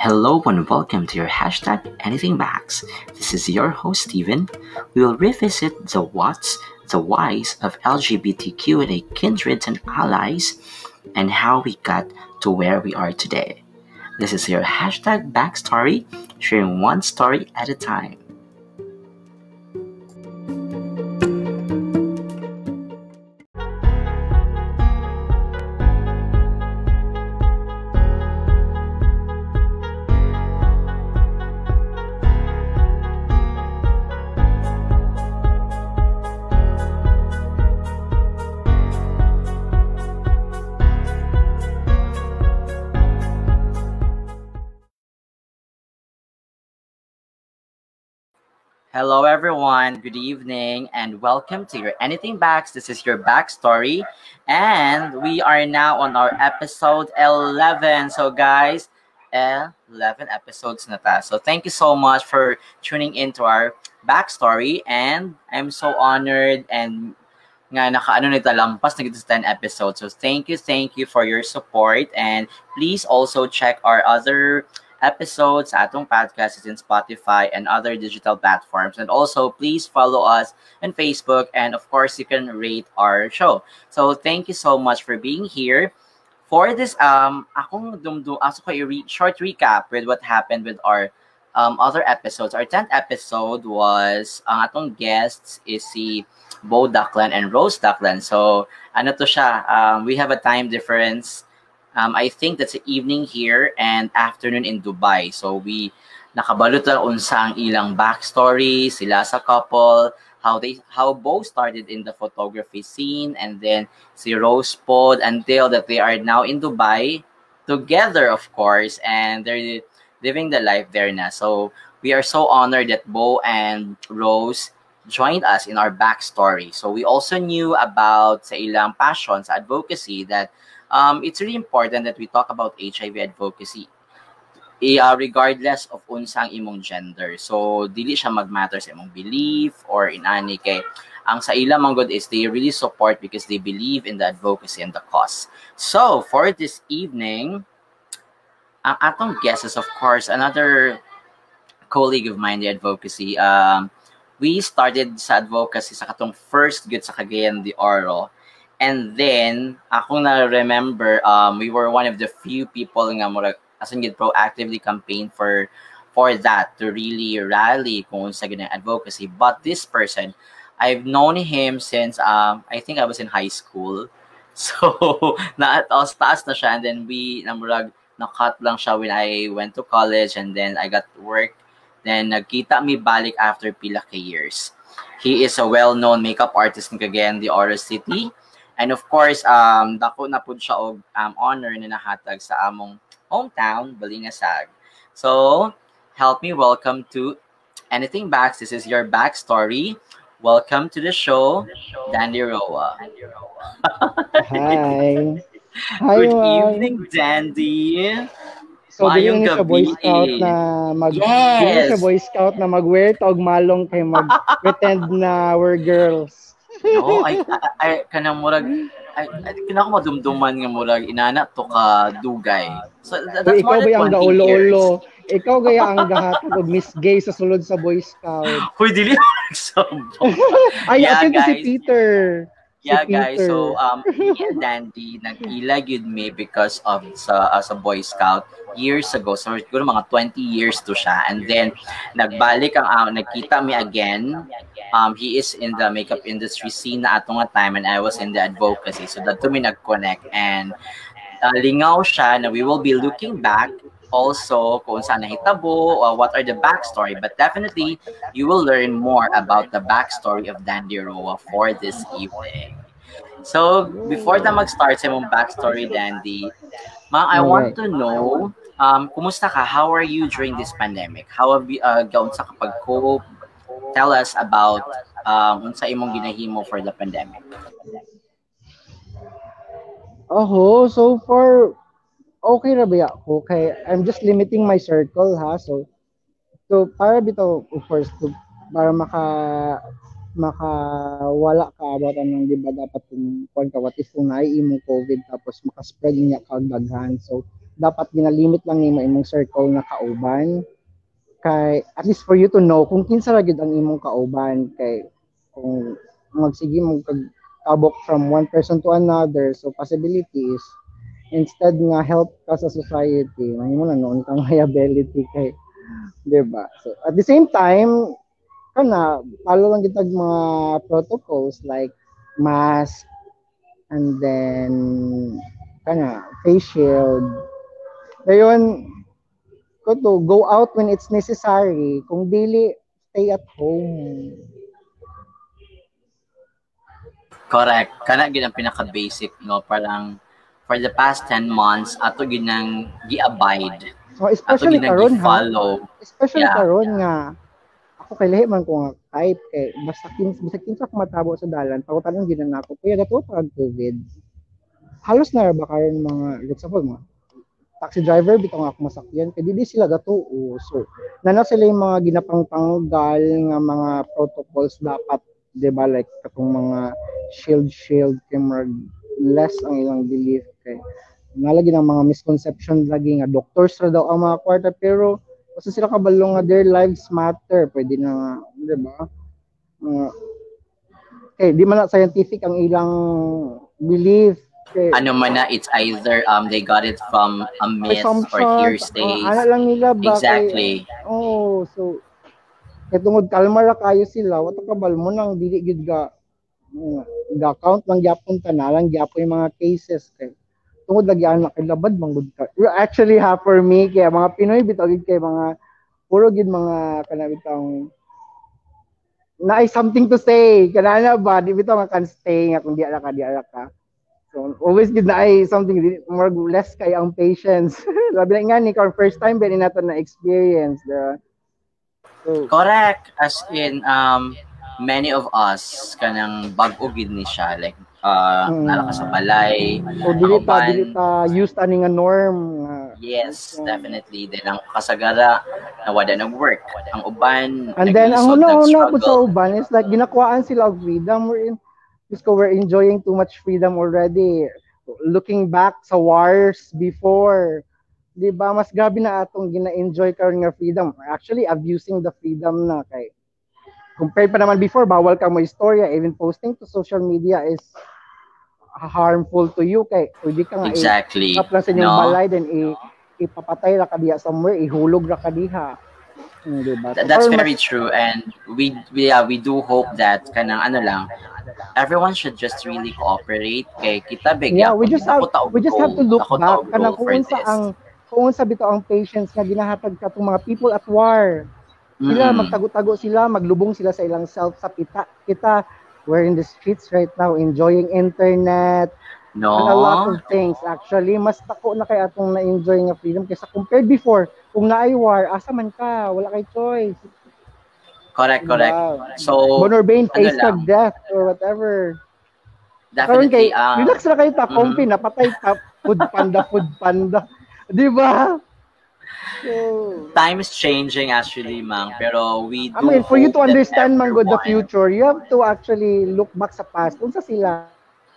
Hello and welcome to your hashtag Anything Max. This is your host Steven. We will revisit the what's, the whys of LGBTQ and a kindreds and allies, and how we got to where we are today. This is your hashtag backstory, sharing one story at a time. Hello, everyone. Good evening, and welcome to your Anything Backs. This is your backstory, and we are now on our episode 11. So, guys, 11 episodes na ta. So, thank you so much for tuning into our backstory, and I'm so honored and nga nakaano nito lampas na 10 episodes. So, thank you, thank you for your support, and please also check our other episodes sa atong podcast is in Spotify and other digital platforms. And also, please follow us on Facebook. And of course, you can rate our show. So, thank you so much for being here. For this, um, akong dumdum, aso ko i short recap with what happened with our um, other episodes. Our 10th episode was, ang atong guests is si Bo Duckland and Rose Duckland. So, ano to siya, um, we have a time difference um, I think that's the evening here and afternoon in Dubai. So we nakabalot lang unsa ang ilang backstory, sila sa couple, how they how both started in the photography scene and then si Rose Pod until that they are now in Dubai together of course and they're living the life there na. So we are so honored that Bo and Rose joined us in our backstory. So we also knew about sa ilang passions, advocacy that um, it's really important that we talk about HIV advocacy uh, regardless of unsang imong gender. So, dili siya mag-matter sa imong belief or inani kay ang sa ilang manggod is they really support because they believe in the advocacy and the cause. So, for this evening, ang atong guest is of course another colleague of mine, the advocacy. Um, we started sa advocacy sa katong first good sa Cagayan de Oro And then, ako na remember, um, we were one of the few people nga murag as in proactively campaign for for that to really rally kung sa ganang advocacy. But this person, I've known him since um, I think I was in high school. So, na taas taas na siya and then we namurag na-cut lang siya when I went to college and then I got work. Then nagkita mi balik after pila ka years. He is a well-known makeup artist in Cagayan de Oro City. And of course, um, dako na pud siya og um, honor na nahatag sa among hometown, Balingasag. So, help me welcome to Anything Backs. This is your backstory. Welcome to the show, Dandy Roa. Hi. Hi, Good evening, Dandy. So, Mayong gabi. sa Boy Scout na mag yes. sa Boy Scout na mag-wear tog malong kay mag-pretend na we're girls no, ay, ay, kanang murag, ay, ay kanang madumduman nga murag, inana to ka dugay. So, that's so, ikaw ba ang gaolo-olo? Ikaw gaya ang gahatag og Miss Gay sa sulod sa Boy Scout. Hoy, dili Ay, yeah, atin si Peter. Yeah, guys. So, um, me and Dandy, nag-ilag yun me because of sa as a Boy Scout years ago. So, siguro mga 20 years to siya. And then, nagbalik ang, uh, nagkita me again. Um, he is in the makeup industry scene na atong time and I was in the advocacy. So, that to me nag-connect. And uh, lingaw siya na we will be looking back also kung saan nahitabo, uh, what are the backstory. But definitely, you will learn more about the backstory of Dandy Roa for this evening. So, before na mag-start sa mong backstory, Dandy, ma, I want to know, um, kumusta ka? How are you during this pandemic? How have you, uh, gaon sa kapag cope? Tell us about um, unsa imong ginahimo for the pandemic. Oh, so far, okay ra ba ako kay I'm just limiting my circle ha? So so para bitaw of course to para maka maka wala ka about anong di ba dapat kung kung ka what if kung naiimo covid tapos maka-spread niya kag daghan. So dapat ginalimit lang nimo imong circle na kauban. Kay at least for you to know kung kinsa ra gyud ang imong kauban. Kay kung magsige mo kag tabok from one person to another. So possibility is instead nga help ka sa society mahimo na noon kang liability kay di ba? So at the same time kana follow lang kitag mga protocols like mask and then kana face shield. Dayon ko to go out when it's necessary. Kung dili stay at home. Correct. Kana gid pinaka basic no? Parang for the past 10 months ato gid nang gi-abide. so especially gid nang karon ha especially Yeah. karon nga ako kay lahi man ko nga type kay basta kin basta kinsa ko matabo sa dalan pagutanon gid na ako kuya gato pag covid halos na ba karon mga let's suppose mga taxi driver bitaw nga ako masakyan kay dili sila gato so nana sila yung mga ginapangtanggal nga mga protocols dapat di ba like katong mga shield shield kay murag less ang ilang belief kay nalagi ng mga misconception lagi nga doctors ra daw ang mga kwarta pero kasi sila kabalo nga their lives matter pwede na nga di ba? Uh, eh di man na scientific ang ilang belief kay Ano man na it's either um they got it from a myth or hearsay. oh, ana lang nila ba kay- Exactly. Oh, so kay tungod kalma ra kayo sila, wato kabal mo nang dili gid ga uh, ga count lang gyapon na lang gyapon yung mga cases kay tungod lagi anak kay labad manggod ka. Actually ha for me kay mga Pinoy bitaw gid kay mga puro gid mga kanabitang na ay something to say kanana ba di bitaw nga kan stay nga kung di ara ka di ara ka So, always gid na ay something more less kay ang patience. Labi na nga ni first time ba ni nato na experience, diba? So, Correct. As in um many of us kanang bag-o gid ni siya like uh Mm. nala ka sa balay. so dili Kauban. dili ta used ani nga norm. Yes, definitely. Then ang kasagara na wala nag-work. Ang uban And then ang una-una po sa uban is like ginakuhaan sila of freedom. We're in, Gusto we're enjoying too much freedom already. Looking back sa wars before, di ba mas grabe na atong gina-enjoy karon nga freedom. We're actually abusing the freedom na kay compared pa naman before, bawal ka mo istorya, even posting to social media is harmful to you kay pwede ka nga Exactly. i-up lang sa inyong No? balay then i ipapatay ra ka diha somewhere, ihulog ra ka diha. Hmm, di ba? Th- That's Or very mas- true and we we yeah, we do hope that kanang ano lang everyone should just really cooperate kay kita bigyan Yeah, we just have we just have to look back kanang kung unsa ang kung unsa bitaw ang patience nga ginahatag ka tong mga people at war. Sila magtago-tago sila, maglubong sila sa ilang self sa kita. Kita. We're in the streets right now enjoying internet. No. And a lot of things. Actually mas tako na kay atong na-enjoy nga freedom kaysa compared before. Kung naay war asa man ka? Wala kay choice. Correct correct. Wow. so born or bane ano lang. tag death or whatever. Karon definitely kay uh, relax ra kayo ta comfy napatay ta food panda food panda. Di ba so time is changing actually mang pero we do I mean, for you to understand man good the future, you have to actually look back sa past. Unsa sila?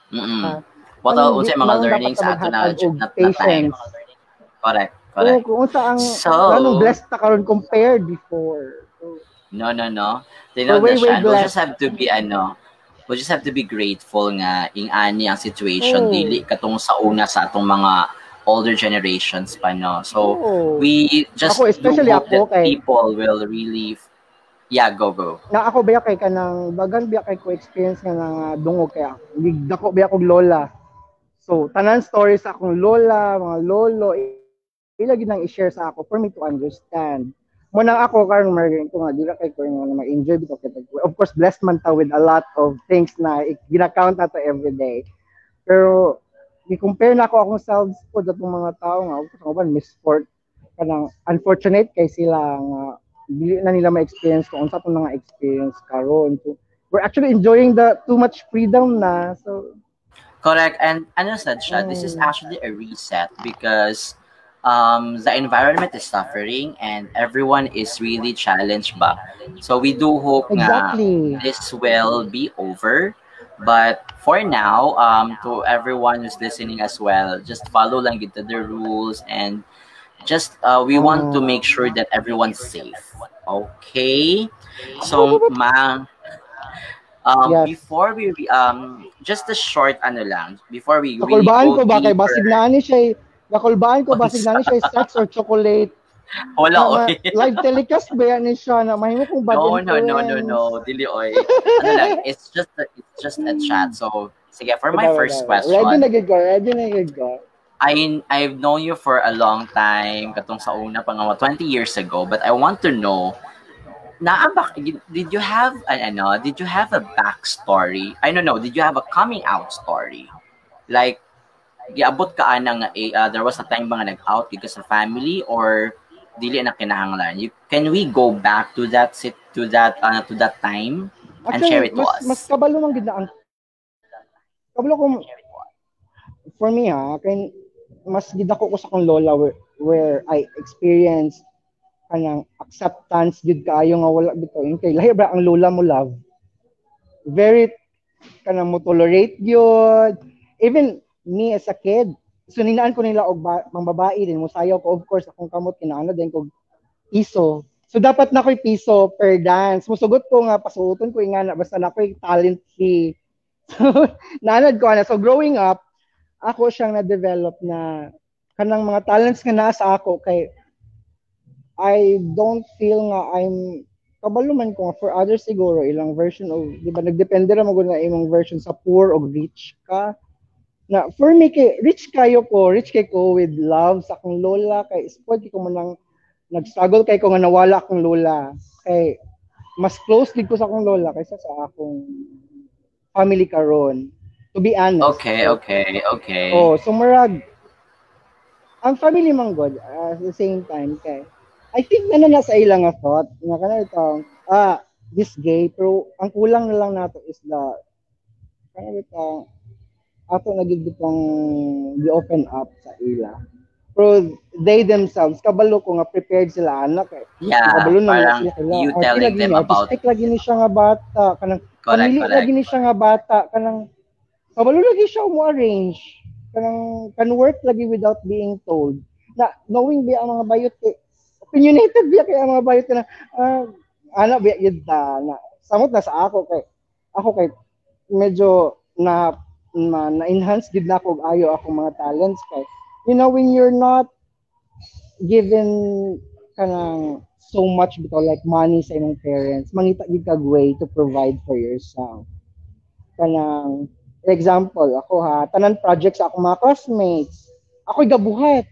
Mm-mm. Ah, what ano, are unsay di- mga learnings sa ato na na, time patience. correct So, correct kung unsa ang So- anong blessed ta karon compared before. So, No, no, no. Tinod So, way, na siya. way We'll just have to be, ano, we'll just have to be grateful nga ing ani ang situation. Oh. Dili katong sa una sa atong mga older generations pa, no? So, oh, we just Ako, especially hope ako, that kay- people will really, yeah, go, go. na ako ba kay kanang bagan ba kay ko experience nga nga dungog kaya dako ba akong lola. So, tanan stories sa akong lola, mga lolo, ila gid nang i-share sa ako for me to understand. Mo nang ako karon margin ko nga dila kay ko nga mag-enjoy bitaw kay of course blessed man ta with a lot of things na gina-count nato every day. Pero i-compare na ako akong selves ko sa mga tao nga ako ba misfort kanang unfortunate kay sila nga dili na nila ma-experience kung unsa tong mga experience karon. So, we're actually enjoying the too much freedom na. So, Correct. And ano said siya, this is Mm. actually a reset because um, the environment is suffering and everyone is really challenged ba. So we do hope exactly. this will be over But for now, um, to everyone who's listening as well, just follow lang the rules and just uh, we want to make sure that everyone's safe. Okay? So, ma um, yes. before we um just a short ano lang, before we Kakulbaan ko ba kay basig ni siya Kakulbaan ko na siya sex or chocolate wala na, oy. live telecast ba yan ni siya na mahimo kung bad No, no, no, no, no. Dili oy. ano lang, it's just a, it's just a hmm. chat. So, sige, for my first question. Ready na gid ko, ready na gid ko. I I've known you for a long time, katong sa una pa nga 20 years ago, but I want to know naambak ah, did you have an ano, did you have a backstory? I don't know, did you have a coming out story? Like giabot ka ah, anang uh, eh, ah, there was a time ba nga nag-out because of family or dili na kinahanglan. You, can we go back to that sit to that uh, to that time and Actually, share it to mas, us? Mas kabalo man gid ang kabalo ko for me ha, kay mas gid ako ko sa kong lola where, where I experienced kanang acceptance gid kaayo nga wala bitaw kay lahi ba ang lola mo love very kanang mo tolerate gyud even me as a kid So ninaan ko nila og ba, mga babae din musayaw ko of course akong kamot kinaano din kog piso. So dapat na ko'y piso per dance. Musugot ko nga pasuoton ko nga na basta na ko'y talent fee. So nanad ko ana. So growing up, ako siyang na-develop na kanang mga talents nga naa sa ako kay I don't feel nga I'm kabalo man ko for others siguro ilang version of di ba nagdepende ra mo na imong version sa poor o rich ka na for me kay rich kayo ko rich kay ko with love sa akong lola kay spoiled ko man lang nag-struggle kay ko nga nawala akong lola. Kay mas close gid ko sa akong lola kaysa sa akong family karon. To be honest. Okay okay okay. Oh so marag ang family man god uh, at the same time kay I think na na sa ilang nga thought nga kana itong ah this gay pero ang kulang na lang nato is the kana itong ato nagig bitong gi-open up sa ila. Pero they themselves, kabalo ko nga prepared sila anak eh. Yeah, kabalo na parang sila. you oh, telling them about... Artistic lagi ni siya nga bata. Kanang, correct, lagi ni siya nga bata. Kanang, kabalo lagi siya mo arrange. Kanang, can work lagi without being told. Na, knowing ba ang mga bayot eh, opinionated biya kay ang mga bayot na, uh, ana biya yun ta, na, samot na sa ako kay, ako kay, medyo na na, na-enhance gid na ko ayo ako mga talents kay you know when you're not given kanang so much bito like money sa imong parents mangita gid kag way to provide for yourself. Kanang example ako ha tanan projects sa akong mga classmates. Ako gabuhat.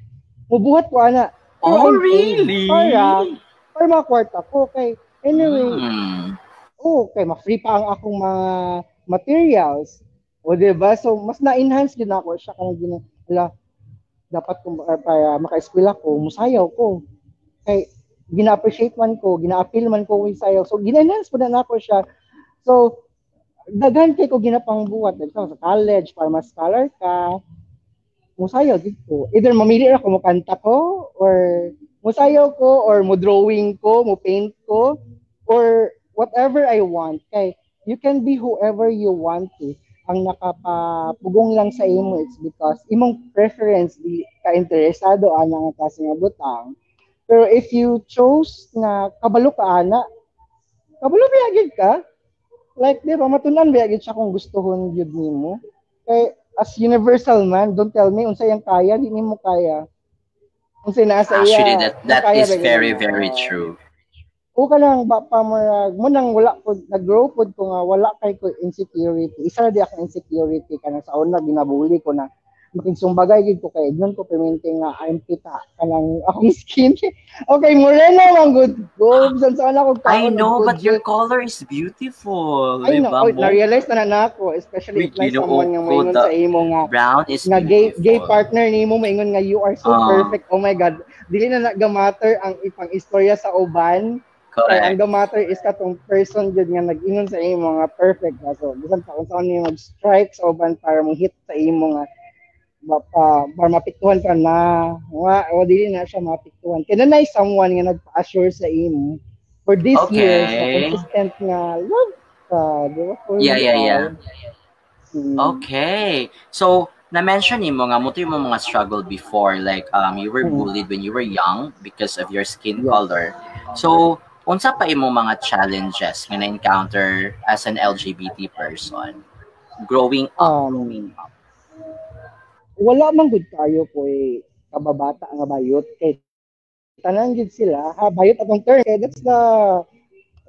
Mubuhat ko ana. Oh really? para para mga kwarta ko kay anyway. Mm. oh kay ma-free pa ang akong mga materials o, di ba? So, mas na-enhance din ako siya kaya gina, ala, dapat kung uh, para maka-eskwela ko, musayaw ko. Kay, gina-appreciate man ko, gina-appeal man ko yung sayaw. So, gina-enhance ko na ako siya. So, daghan kay ko ginapang buhat. Sa college, para mas scholar ka, musayaw dito. Either mamili ako mo kanta ko, or musayaw ko, or mo drawing ko, mo paint ko, or whatever I want. Kay, you can be whoever you want to ang nakapapugong lang sa imo it's because imong preference di ka interesado ana nga kasi nga butang. Pero if you chose na kabalo ka ana kabalo biagid ka? Like di ba matunan biagid siya kung gustuhon gyud nimo? Kay as universal man don't tell me unsa yang kaya di nimo kaya. Unsa nasa iya actually that that is very very true o ka lang ba pa murag mo nang wala ko nag-grow pod ko nga wala kay ko insecurity. Isa di ako insecurity kana sa una ginabuli ko na. Makigsumbagay gid ko kay ignon ko permente nga I'm pita kanang akong skin okay moreno man good go bisan sa ana ko I know but your color is beautiful. I know oh, na realize na na ako especially if like someone nga moingon sa imo nga brown is nga gay gay partner nimo moingon nga you are so uh, perfect. Oh my god. Dili na nagamatter ang ipang istorya sa uban Correct. ang the matter is katong person jud nga nag-ingon sa imo nga perfect na so bisan pa kung saan niyo mag-strike sa uban para mo hit sa imo nga pa, para mapiktuhan ka na wa o dili na siya mapiktuhan kaya na someone nga nagpa-assure sa imo for this okay. years na consistent nga love ka di ba yeah yeah yeah Mm. Okay. So, na-mention mo nga mo yung mga struggle before like um you were Mm. bullied when you were young because of your skin color. So, unsa pa imo mga challenges nga na-encounter as an LGBT person growing up? Um, wala man gud kayo ko eh, kababata nga bayot kay tanan gid sila ha bayot atong term kay that's the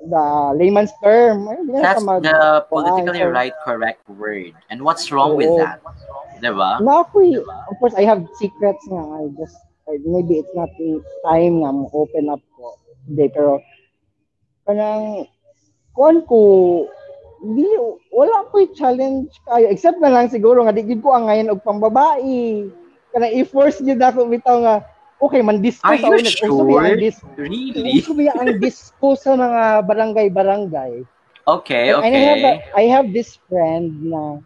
the layman's term That's mag- the politically so- right correct word. And what's wrong with Oo. that? 'Di ba? na ako of course I have secrets nga I just maybe it's not the time nga mo open up ko hindi pero kanang kuan ko di wala ko challenge kayo except na lang siguro nga di gid ko ang ngayon og pambabae kanang i-force gyud ako bitaw nga okay man disco Are sa una uso biya ang sure? disco Really? uso ang disco sa mga barangay-barangay Okay, And I have a, okay. I have this friend na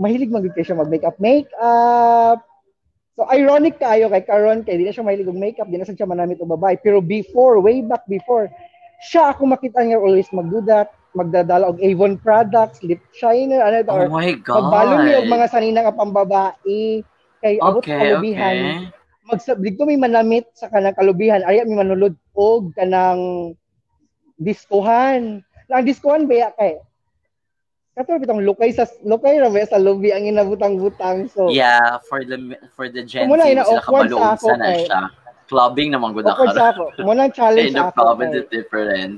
mahilig mag siya mag makeup makeup. So ironic kayo kay Karon kay di na siya mahilig og makeup, di na siya manamit og babae. Pero before, way back before, siya ako makita niya always magdo that, magdadala og Avon products, lip shiner, ano ito, Oh or my god. magbalon niya og mga sanina nga pambabae. Kay abot Okay, kalubihan. okay. Magsablig may manamit sa kanang kalubihan, ay may manulod og kanang diskohan. Lang diskohan ba kay Kato bitong lukay sa lukay ra sa lobby ang inabutang-butang so Yeah, for the for the Gen Z, sila ina-awkward sa ako na kay- siya. Clubbing naman gud ako. ako. Muna challenge In the ako. province kay- is different.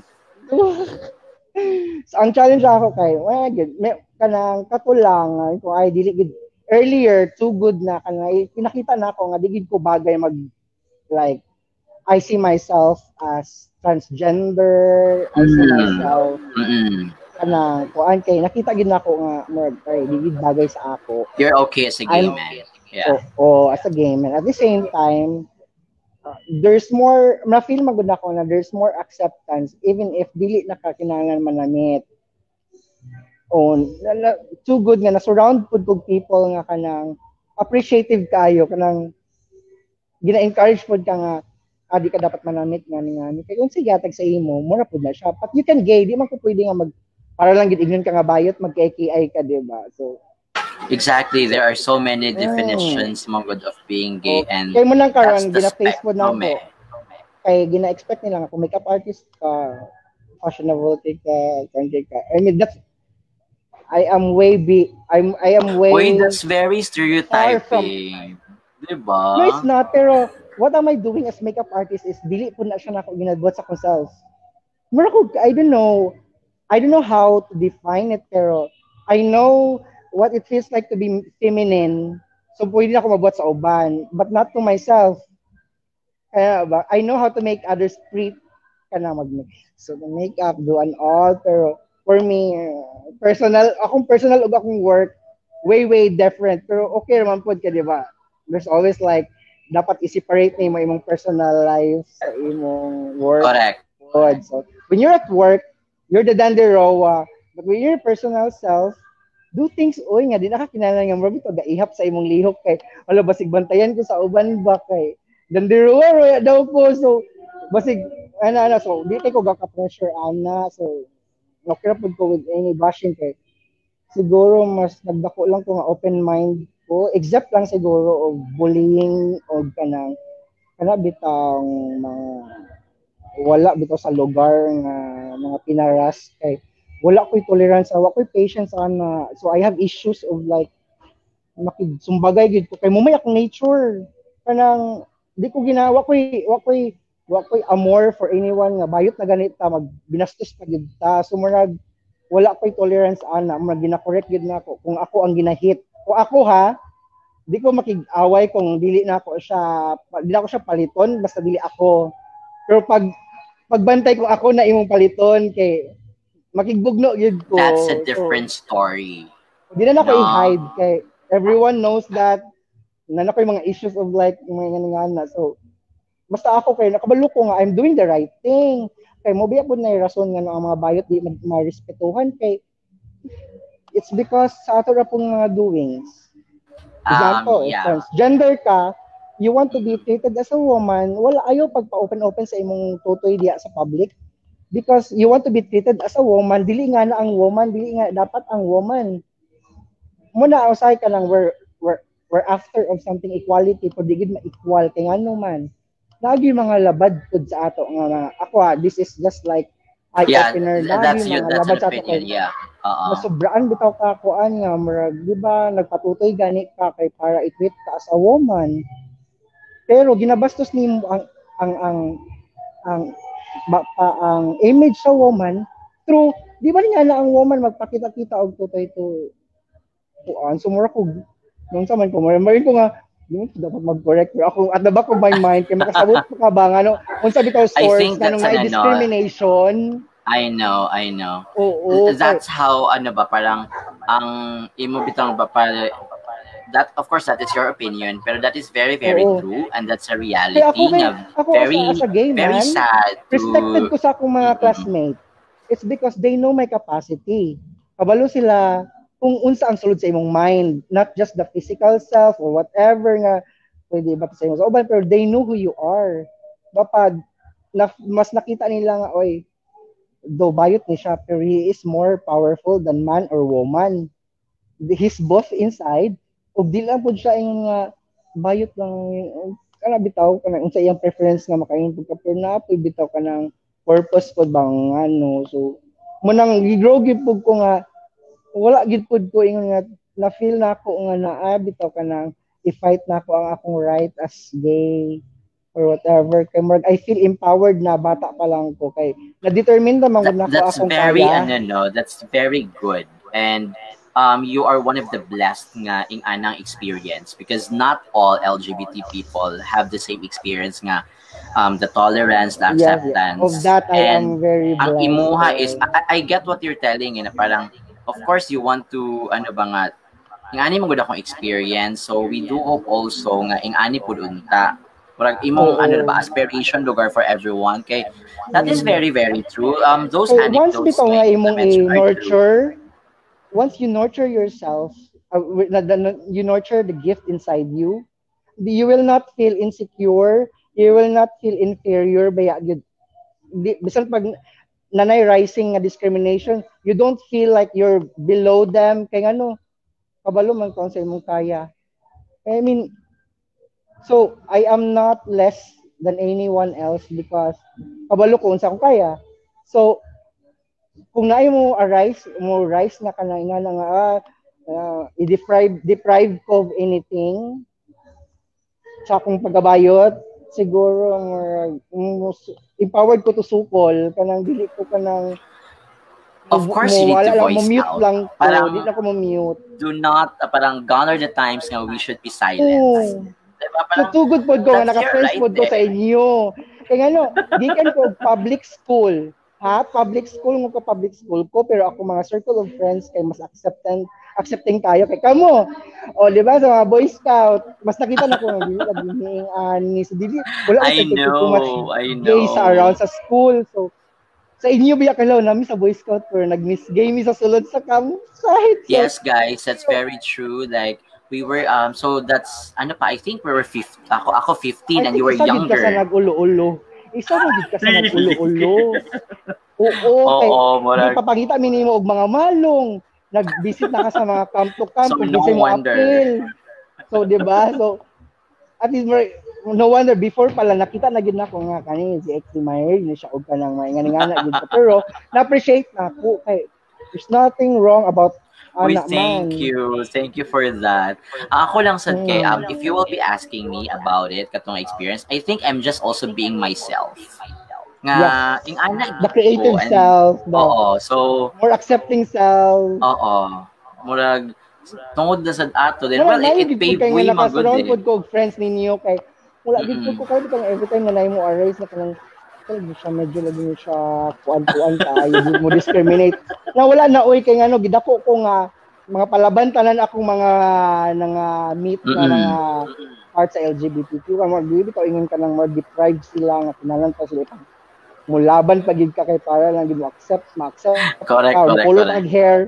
so, ang challenge ako kay well, good, may kanang katulang ah, kung ay dili gid earlier too good na kanang ay, pinakita na ako nga di gid ko bagay mag like I see myself as transgender, I see Mm. myself Mm-mm. kanang kuan kay nakita gid nako nga more kay di gid bagay sa ako. You're okay as a gay I'm- man. Yeah. o, o as a game and at the same time there's more na-feel magud ako na there's more acceptance even if dili na ka kinahanglan manamit on too good nga na surround pud kog people nga kanang appreciative kayo kanang gina-encourage pud ka nga ah, ka dapat manamit nga ni nga kay kung sige tag sa imo mura pud na siya. But you can gay di man ko pwede nga mag para lang gid ignon ka nga bayot mag KKI ka di ba? So Exactly. There are so many definitions mga good of being gay Oh, and kay mo lang karon gina-face po na ako eh. kay gina-expect nila kung makeup artist ka, fashionable ka, country ka. I mean that's I am way be I'm I am way Uy, that's very stereotyping. Diba? No, it's not pero what am I doing as makeup artist is dili po na siya nako ginadbuhat sa akong self. Mura ko I don't know I don't know how to define it pero I know what it feels like to be feminine. So pwede na ako mabuhat sa uban but not to myself. Kaya ba, I know how to make others pretty ka na mag So the makeup, do and all pero for me uh, personal akong personal ug akong work way way different pero okay naman pod ka di ba? There's always like dapat i-separate na mo imong personal life sa imong work. Correct. Good. So, when you're at work, you're the danderowa. But when you're your personal self, do things, oy nga, di nakakinala nga, marami to, gaihap sa imong lihok kay, wala, basig bantayan ko sa uban ba kay, danderowa, roya daw po. So, basig, ano, ano, so, di ko gaka-pressure, ana. So, okay po ko with any bashing kay, siguro mas nagdako lang ko nga open mind ko, except lang siguro of bullying o kanang, kana bitang mga wala bitaw sa lugar nga mga pinaras kay wala ko'y tolerance wala ko'y patience ana. So I have issues of like makigsumbagay gid ko. Kay mumay akong nature. Kanang di ko ginawa ko'y wa ko'y wa ko'y amor for anyone nga bayot na ganita mag binastos pa gid ta. So murag wala ko'y tolerance ana. Murag gina-correct gid nako. Kung ako ang ginahit. Kung ako ha di ko makig-away kung dili na ako siya dili ako siya paliton basta dili ako. Pero pag pagbantay ko ako na imong paliton kay makigbugno gyud ko That's a So, different story. di na ako No. i-hide kay everyone knows that na na ko yung mga issues of like yung mga nga na so basta ako kay nakabalo ko nga I'm doing the right thing kay mo biya pud na yung rason nga ang mga bayot di ma- marespetuhan kay it's because sa ato ra pong mga doings example Um, if yeah. transgender ka you want to be treated as a woman wala ayo pagpa-open-open sa imong tutoy diya sa public because you want to be treated as a woman dili nga na ang woman dili nga dapat ang woman muna usay ka lang we're, we're, we're after of something equality pud digid ma-equal kay ngano man lagi mga labad pud sa ato nga mga ako ha, this is just like eye Yeah, opener lagi you. mga That's labad sa ato kay Yeah. Oo. masubraan bitaw ka kuan nga murag di ba nagpatutoy gani ka kay para i-treat ka as a woman pero ginabastos nimo ang ang ang ang ba, pa, ang image sa woman through di ba niya na ang woman magpakita-kita og tutoy to kuan sumura ko nung sa man ko marin ko nga mo dapat mag-correct pero ako. At the back of my mind kay makasabot ko ka ba nga no? Unsa bitaw source na an ano, discrimination. I know, I know. oo That's how, ano ba, parang, ang imo bitang ba, para, that, of course, that is your opinion, pero that is very, very Oo. true, and that's a reality Kaya ako, na ako very, as, a, gay very man, sad to, respected ko sa akong mga Mm-mm. classmates. It's because they know my capacity. Kabalo sila kung unsa ang sulod sa imong mind, not just the physical self or whatever nga pwede ba sa imong uban, pero they know who you are. Bapad, na, mas nakita nila nga, oy, though bayot ni siya, pero he is more powerful than man or woman. He's both inside, ug di lang pud siya yung nga bayot lang kana bitaw kana unsa iyang preference nga makain pud ka pero naapoy bitaw ka ng purpose pud bang ano so mo nang gigrow gid pud ko nga wala gid pud ko ingon nga na feel na ako nga naa bitaw ka nang i-fight na ako ang akong right as gay or whatever. Kay murag I feel empowered na bata pa lang ko. Kay na-determine naman that, gud na ko that's akong very, kaya. ano, no, that's very good, and, um, you are one of the blessed nga ing anang experience because not all LGBT people have the same experience nga um the tolerance, the Yes, yes. of that I and am very ang blessed. imuha is I, I get what you're telling eh, na parang of course you want to ano ba nga ing ani mo gud akong experience so we do hope also nga ing ani pud unta Murag imong Oo. ano ba aspiration lugar for everyone kay that is very very true um those So, once anecdotes bitaw nga imong na-mention are true. i-nurture, once you nurture yourself, uh, you nurture the gift inside you, you will not feel insecure, you will not feel inferior by yun. Di, bisan pag nanay rising nga discrimination, you don't feel like you're below them kay ano, kabalo man kung sa imong kaya. I mean, so I am not less than anyone else because kabalo ko unsa ko kaya. So kung naay mo arise, mo rise na ka na nga nga ah, i-deprive deprive ko of anything sa akong pagabayot siguro uh, empowered ko to sukol kanang dili ko kanang Of course, you need to lang, voice mute out. lang ko, Parang- di na ko ma-mute. do not uh, parang are the times nga we should be silent. Diba? So, Parang, tugod pod ko nga naka-friends right pod ko sa inyo. Kaya ano, di ko public school. Ha? Public school mo ko public school ko pero ako mga circle of friends kay mas accepting accepting tayo kay kamo. O di ba sa mga Boy Scout, mas nakita na ko ka dinhing ani so dili wala I ko too much I know. sa around sa school. So sa inyo biya kalaw nami sa Boy Scout pero nag-miss gay mi sa sulod sa campsite. So, Yes, guys, that's very true. Like we were um so that's ano pa I think we were 15 ako ako 15 and you were ka sa younger. nag-ulo-ulo. Isa mo gid ka sa nag-ulo-ulo. Oo, kay Oo, Di murag papakita minimo og mga malong. Nag-visit na ka sa mga camp to camp. So, no mo wonder. appeal. So, di ba? So, at least, more- no wonder, before pala, nakita na gid na ko nga kani si X Mayer, na siya og ka ng mga nga gid. Pero, na-appreciate na ko. Kay, there's nothing wrong about Anak thank man. you. Thank you for that. Ako lang sad kay um Mm. if you will be asking me about it katong experience, I think I'm just also being myself. Nga ing ana The creative ko and- self, the Oo, so more accepting self. oo. Murag tungod na sad ato then well it, it paved way man good pod ko friends ninyo kay wala Mm-mm. ko kay kang every time na naay mo arise na kanang kay di siya medyo lagi mo siya kuan-kuan di mo discriminate. Na wala na oy kay ngano gidako ko nga mga palaban tanan akong mga nga meet na Mm-mm. mga part sa LGBTQ ka mo dili ka ingon ka nang more deprived sila nga tinalan pa sila. Ikang mulaban pa gid ka kay para lang gid mo accept ma-accept. Correct, ka, correct, makulot correct. ang hair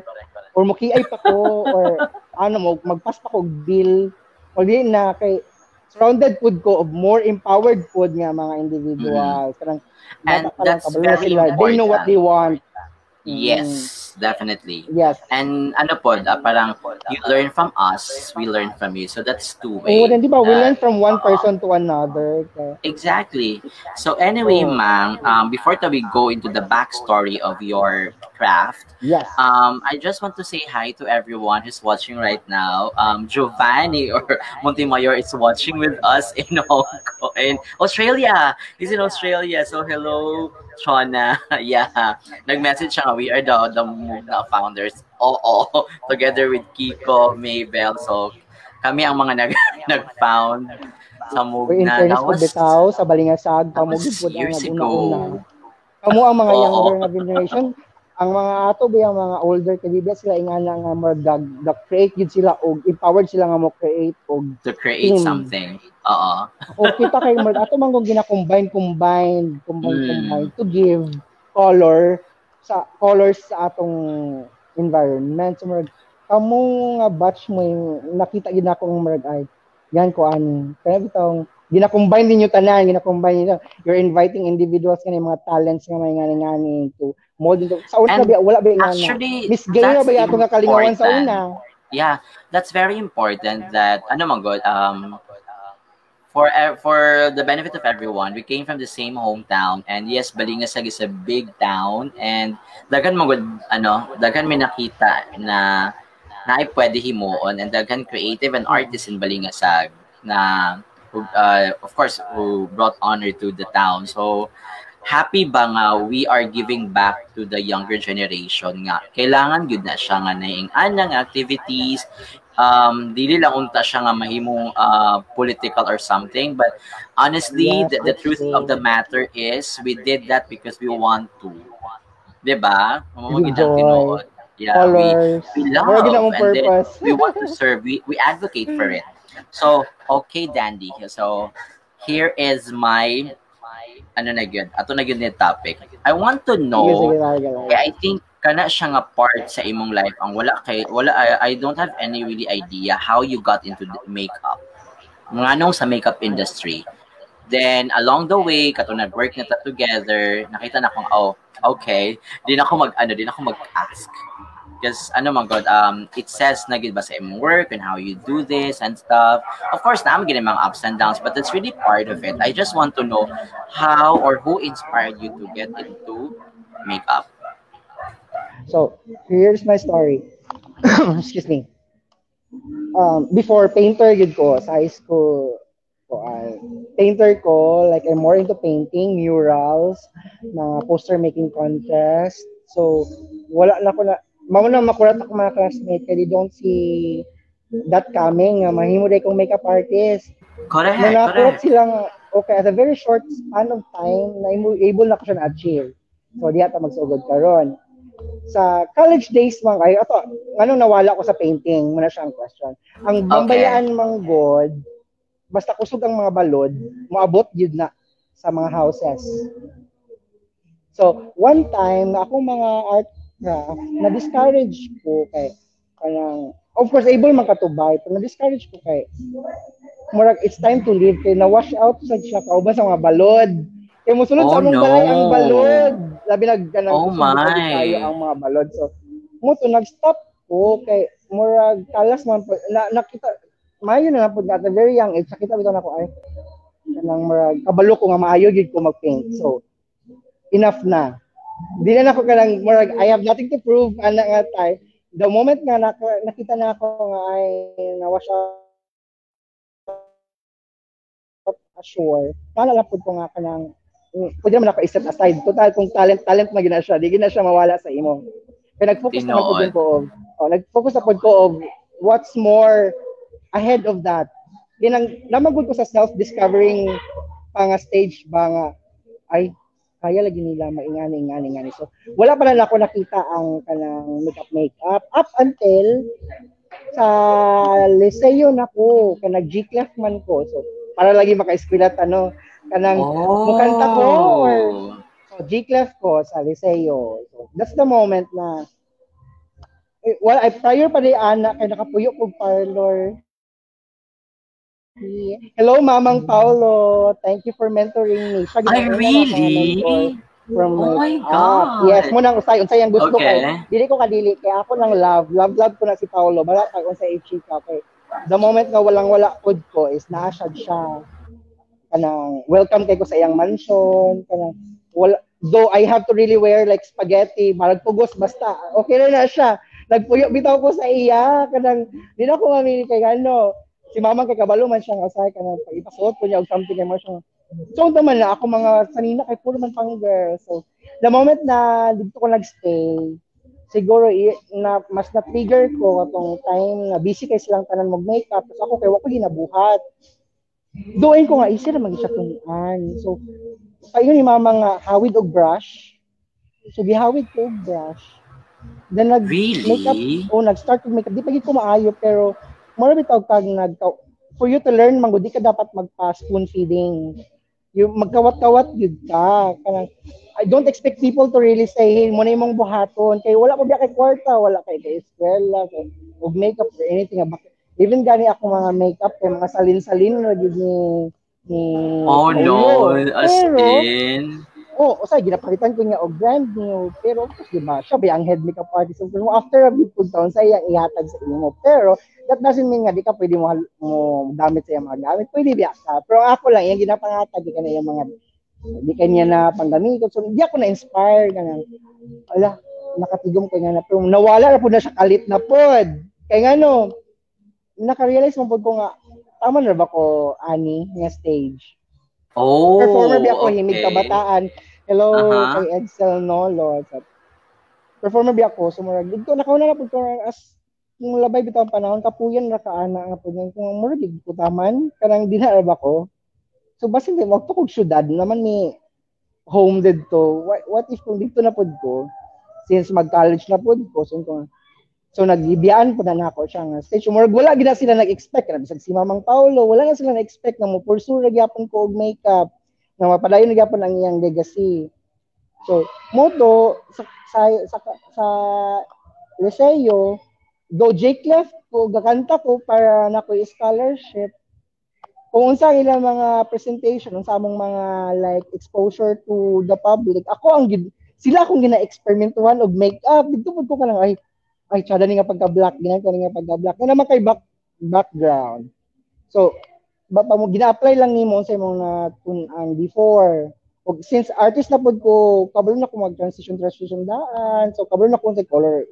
or makiay pa ko or ano mo magpas pa ko bill. O di na kay surrounded pud ko of more empowered pud nga mga individuals Mm-hmm. And bata pa lang, that's very sila they know what important. they want Yes, definitely. Yes. And ano po, uh, parang you learn from us, we learn from you. So that's two way. Oo, di ba? We learn from one person to another. Okay. Exactly. So anyway, Oh. ma'am, um, before that we go into the backstory of your craft, Yes. um, I just want to say hi to everyone who's watching right now. Um, Giovanni or Montemayor is watching with us in Hong Kong, in Australia. He's in Australia. So hello, Shona. yeah, nag-message siya we are the the Move na founders. Oo, together with Kiko, Maybell. So kami ang mga nag nag-found sa Move We in na. fairness That was bitaw sa balingasag that was pamugid po years ang ago. una-una. Kamo ang mga Oo. younger nga generation, ang mga ato ba yung mga older kadiba sila ingana nga more dag the create gid sila og empowered sila nga mo create og to create Team. something. Oo. o kita kay more ato man kung gina-combine combine combine Mm. combine to give color sa colors sa atong environment so more kamo nga batch mo yung nakita gid nako ang more ay yan ko ani kaya bitong gina-combine ninyo tanan gina-combine you're inviting individuals nga mga talents nga may ngani ngani to mold into sa una And ba wala ba nga Actually, Miss Gay na that's ba yato nga kalingawan sa una? Yeah, that's very important that ano man good um for e- for the benefit of everyone, we came from the same hometown and yes, Balingasag is a big town and daghan mo good ano, daghan may nakita na na ay pwede himuon and daghan creative and artists in Balingasag na who, uh, of course who brought honor to the town. So happy ba nga we are giving back to the younger generation nga. Kailangan gyud na siya nga naing anang activities. Um dili lang unta siya nga mahimong uh, political or something but honestly the, the truth of the matter is we did that because we want to. 'di ba? Mamamagid tinuod. yeah we we love and then we want to serve. We we advocate for it so okay dandy. So here is my ano na yun? Ato na yun yung topic. I want to know kaya i think kana siya nga part sa imong life. Ang wala kay wala I, I don't have any really idea how you got into the makeup. Mga nung sa makeup industry. Then along the way kato nag-work na ta together nakita na akong oh okay. Di na ako mag ano di na ako mag-ask because ano man god um it says na gid ba sa imong work and how you do this and stuff of course na getting mga ups and downs but that's really part of it i just want to know how or who inspired you to get into makeup So, here's my story. Excuse me. Um, before, painter gid ko sa high school. ko ay painter ko, like I'm more into painting, murals, mga poster making contest. So, wala na ko na, mamo na makulat ako mga classmates, they don't see that coming, nga mahimo day kong makeup artist. correct nakulat correct silang, okay, at a very short span of time, na able na ko siya na-achieve. So, di ata magsugod karon Sa college days man ay ato, ano nawala ko sa painting, muna siya ang question. Ang bambayaan mang god, basta kusog ang mga balod, moabot yun na sa mga houses. So, one time, na akong mga art craft, na-discourage ko kay, kanang, of course, able man katubay, pero na-discourage ko kay, murag, it's time to leave, kay na-wash out sa siya, kauban sa mga balod. Kaya musulod Oh, sa among no. balay ang balod. Labi nag, kanang, Oh, tayo ang mga balod. So, mo to, nag-stop ko, kay, murag, kalas man po, na, nakita, maayo na na po, at a very young age, nakita bitaw na ko, ay, kanang murag, kabalo ko nga maayo, gid ko mag-paint. So, enough na. Di na ako kanang murag I have nothing to prove ana nga tay. The moment nga naka, nakita na ako nga ay nawash out assure. Naalala po ko nga kanang mm, pwede naman ako i-set aside. Total kung talent talent na gina siya, di gina siya mawala sa imo. Kaya nag-focus naman po din ko of, oh, nag-focus na po ko of what's more ahead of that. Di nang namagod ko sa self-discovering pa nga stage ba nga ay kaya lagi nila maingani ingani ingani. So wala pa na ako nakita ang kanang makeup makeup up until sa Liceo na ko kanang G-class man ko so para lagi maka-eskwela ano kanang oh. mukanta ko or so G-class ko sa Liceo. So that's the moment na eh, well, I prior pa di ana kay nakapuyo kog parlor Hello, Mamang Paulo. Thank you for mentoring me. Siya ko, really? from Oh my like, ah, God. yes mo nang usay unsay ang gusto Okay. kay dili ko kadili kay ako nang love love love ko na si Paolo wala kay unsay chika kay the moment nga walang wala pod ko is naa siya kanang welcome kay ko sa iyang mansion kanang wala though I have to really wear like spaghetti marag pugos basta okay na na siya nagpuyo bitaw ko sa iya kanang di na ko mamili kay ano si mama kay kabalo man siya nga usay kanang pag ipasuot ko niya og something kay mo siya So naman na ako mga sanina kay puro man pang girl. So the moment na dito ko nagstay, siguro i- na mas na trigger ko atong time na busy kay silang tanan mag makeup tapos ako kay wa ko ginabuhat. Doon ko nga isir man siya tunuan. So payo ni mama nga hawid og brush. So gihawid ko og brush. Then nag makeup Really? o nag-start with makeup. Di pa gid ko maayo pero more bitaw kag nag for you to learn man gud, ka dapat magpa spoon feeding. You magkawat-kawat gyud ka. Kanang I don't expect people to really say, hey, mo na imong buhaton. Kay wala pa biya kay kwarta, wala kay kay eskwela, kay og makeup or anything. Even gani ako mga makeup kay mga salin-salin na gyud ni ni Oh no, as in. Oh, usay ginapalitan ko niya og brand new, pero of course, di ba? Siya ba ang head makeup artist? So, kung after a bit pud taon sa iyang ihatag sa imo. Pero that doesn't mean nga di ka pwede mo, mo gamit sa iyang mga gamit. Pwede biya ka. Pero ako lang iyang ginapangatag di ka na iyang mga di kanya na panggamiton. So di ako na inspire ganang ala nakatigom ko nga na pero nawala na pud na siya kalit na pod. Kay nga no, naka-realize mo pod ko nga tama na ba ko ani nga stage Oh, performer bi ako himig okay. kabataan. Hello Aha. kay Edsel Nolo. Performer bi ako sumurag dito nakauna na pud ko as kung labay bitaw ang panahon kapuyan ra ka ana nga pud kung mura gid ko taman kanang dinarab ako. So basin di mo kog syudad naman ni home dito. What, what if kung dito na pud ko since mag-college na pud ko so kung So nagbibiyaan po na nako siya nga stage. Murag wala gid na sila nag-expect na bisag si Mamang Paulo, wala na sila nag-expect na mo pursue ra gyapon ko og makeup nga mapadayon na gyapon ang iyang legacy. So moto sa sa sa, sa Liceo, do Jake left ko gakanta ko para nako scholarship. Kung unsa ang ilang mga presentation, unsa among mga like exposure to the public, ako ang sila akong gina-experimentuhan og makeup. Dito po ko ka lang ay ay tsada ni nga pagka-black, ginan ko nga pagka-black. Na naman kay back, background. So, ba pa mo gina-apply lang nimo sa imong na ang before. Og since artist na pud ko, kabalo na ko mag-transition transition daan. So kabalo na ko sa color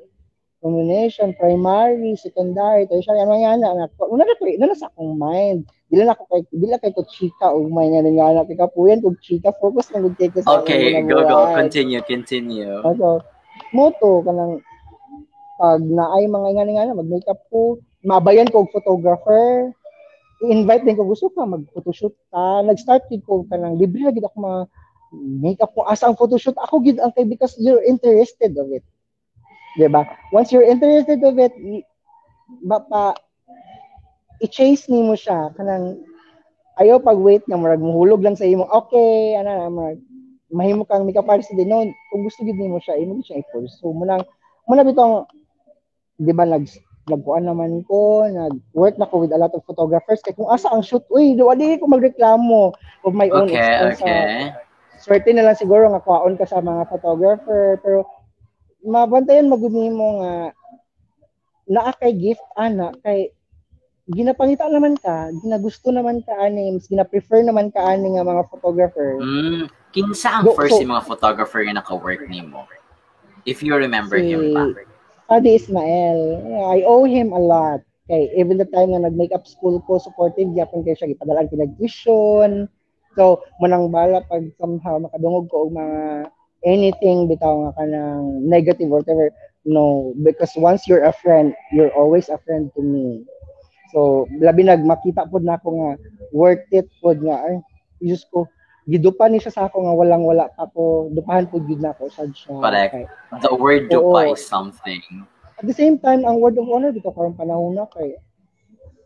combination, primary, secondary, tertiary, ano yan na. Una na ko, na sa akong mind. Dili na ako kay dili kay ko chika og may nga nga na kay kapuyan kog chika focus na gud kay ko sa Okay, go, go. Continue, continue. So, moto kanang pag naay mga nga nga mag-makeup ko, mabayan ko og photographer, i-invite din ko gusto ka mag-photoshoot ka. Nag-start gid ko kanang libre gid ako mga makeup ko asa ang photoshoot ako gid ang kay because you're interested of it. 'Di ba? Once you're interested of it, ba pa i-chase nimo siya kanang ayaw pag wait nga murag muhulog lang sa imo. Okay, ana na murag mahimo kang makeup artist din no kung gusto gid nimo siya imo siya i-pursue mo lang mo na bitong di ba nag nagkuan naman ko nag-work na ko with a lot of photographers kay kung asa ang shoot uy di ko magreklamo of my own Okay, expense sa- okay. swerte na lang siguro nga kuhaon ka sa mga photographer pero mabantayan magud nimo nga naa kay gift ana kay ginapangita naman ka ginagusto naman ka ani mas gina-prefer naman ka ani nga mga photographer Mm, kinsa ang Go- first so- yung mga photographer nga naka-work nimo? If you remember Si- him pa. Adi Ismael, I owe him a lot. Kay even the time nga nag-makeup school ko, supportive gyapon kay siya gipadalan ko tuition. So, manang bala pag somehow makadungog ko og mga anything bitaw nga kanang negative whatever. No, because once you're a friend, you're always a friend to me. So, labi nag makita pod na ako nga worth it pod nga ay Diyos ko gidupa ni siya sa ako nga walang wala pa ako dupahan pod gid na ako sad siya Correct. Kay- The word dupa is something. at the same time, ang word of honor dito karong panahon na kay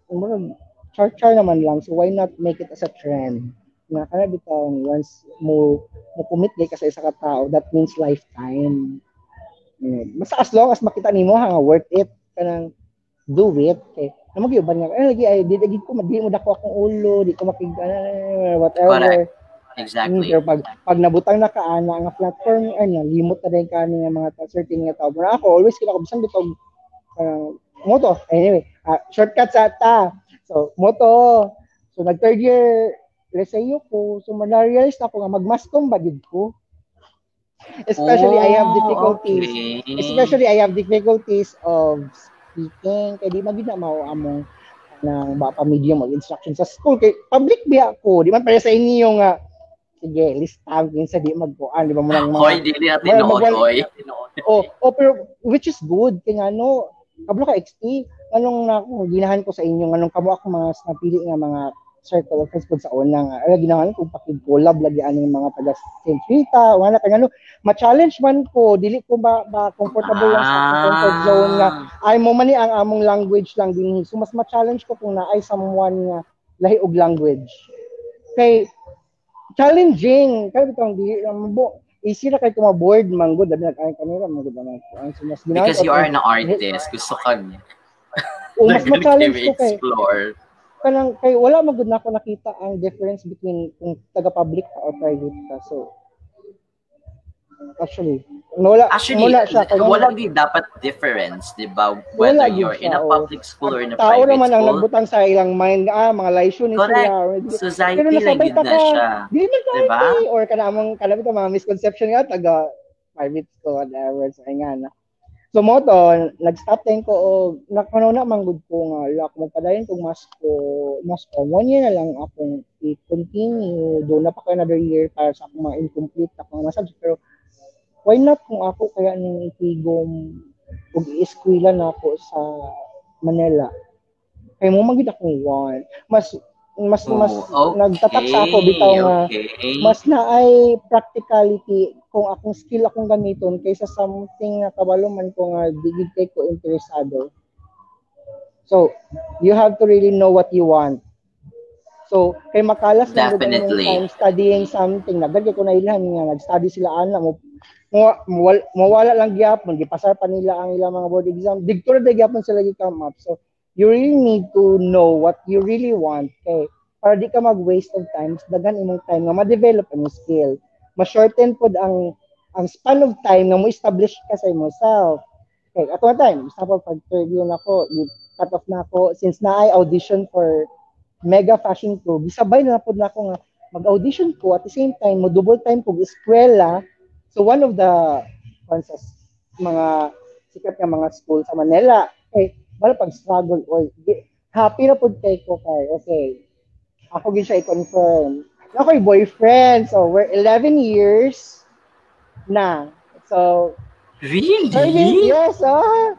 umurag char-char naman lang. So why not make it as a trend? Na kana bitaw once mo mo commit kay ka sa isa ka tao, that means lifetime. Mm. Basta as long as makita nimo ha worth it kanang do it kay namo gyud nga eh lagi ay di ko di mo dako akong ulo di ko makig ah, whatever Correct. Exactly. Pero pag pag nabutang na kaana nga platform ano limot na din kani nga mga ta- certain nga tao. Pero ako always kina ko bisan bitog uh, moto. Anyway, uh, shortcut sa ta. So moto. So nag third year resayo ko. So man-realize na ako nga magmaskom ba gid ko. Especially I have Oh, difficulties. okay. Especially I have difficulties of speaking kay di magid na mao among ng ba pa medium of instruction sa school kay public biya ko di man para sa inyo nga sige listahan kinsa di magkuan di ba? Mo nang Hoy, dili Well, tinuod, hoy. oh, oh pero which is good. Kay nga no kablo ka XT anong na ginahan ko sa inyo? Anong kamo ako mga napili nga mga circle of friends po sa una nga. Ala ginahan ko pakig collab lagi aning mga taga St. Rita. Wala kay ano ma-challenge man ko dili ko ba, ba comfortable lang sa akong comfort zone nga. Ay mo man ni ang among language lang din. So mas ma-challenge ko kung naay someone nga lahi og language. Kay challenging kay bitong di bo easy na kay kuma board man good dami nag-ay kanila man good ginawa Because you are an artist, gusto ka niya. o mas ma-challenge ko kay explore. kanang kay wala magud na ako nakita ang difference between kung taga public ka or private ka so actually wala Actually, wala siya kay walang di dapat difference, di ba? Wala Whether you're in siya, a oh. public school or in a tao private naman ang school. nagbutang sa ilang mind ah mga laisyo ni Correct. sila Society Pero ta na siya. Man tayo Diba? or kana among kana bitaw mga misconception nga taga private school whatever sa nga na. So mo to, nag-stop din ko o nakano na manggod ko nga lock mo padayon kung mas ko mas ko one year na lang akong i-continue do na pa ko another year para sa akong mga incomplete akong mga subject pero why not kung ako kaya ning itigom ug i-eskwela na ako sa Manila kay mo magid akong one mas mas mas Oh, nagtatak sa ako bitaw nga okay. mas naay practicality kung akong skill akong gamiton kaysa something nga kabalo man ko nga digid kay ko interesado. So, you have to really know what you want. So, kay makalas na time studying something, nagdagay ko na ilan nga nag-study sila ana mo mo mawal- mawala lang gyapon gipasar pa nila ang ilang mga board exam. Diktura na gyapon sila gi-come up so you really need to know what you really want kay para di ka mag-waste of time dagan imong time nga ma-develop ang skill. Ma-shorten pod ang ang span of time nga mo establish ka sa imong self kay ato nga time. Example pag third year na ko gi- cut off na ako. Since na ay audition for mega fashion pro gisabay na pod na ako nga mag-audition ko at the same time mo double time ko eskwela so one of the conses mga sikat nga mga school sa Manila eh wala pag struggle or di- happy na pod kay ko kay okay. Ako gid siya i-confirm. Na ako'y boyfriend so we're 11 years na. So Really? 11 years ah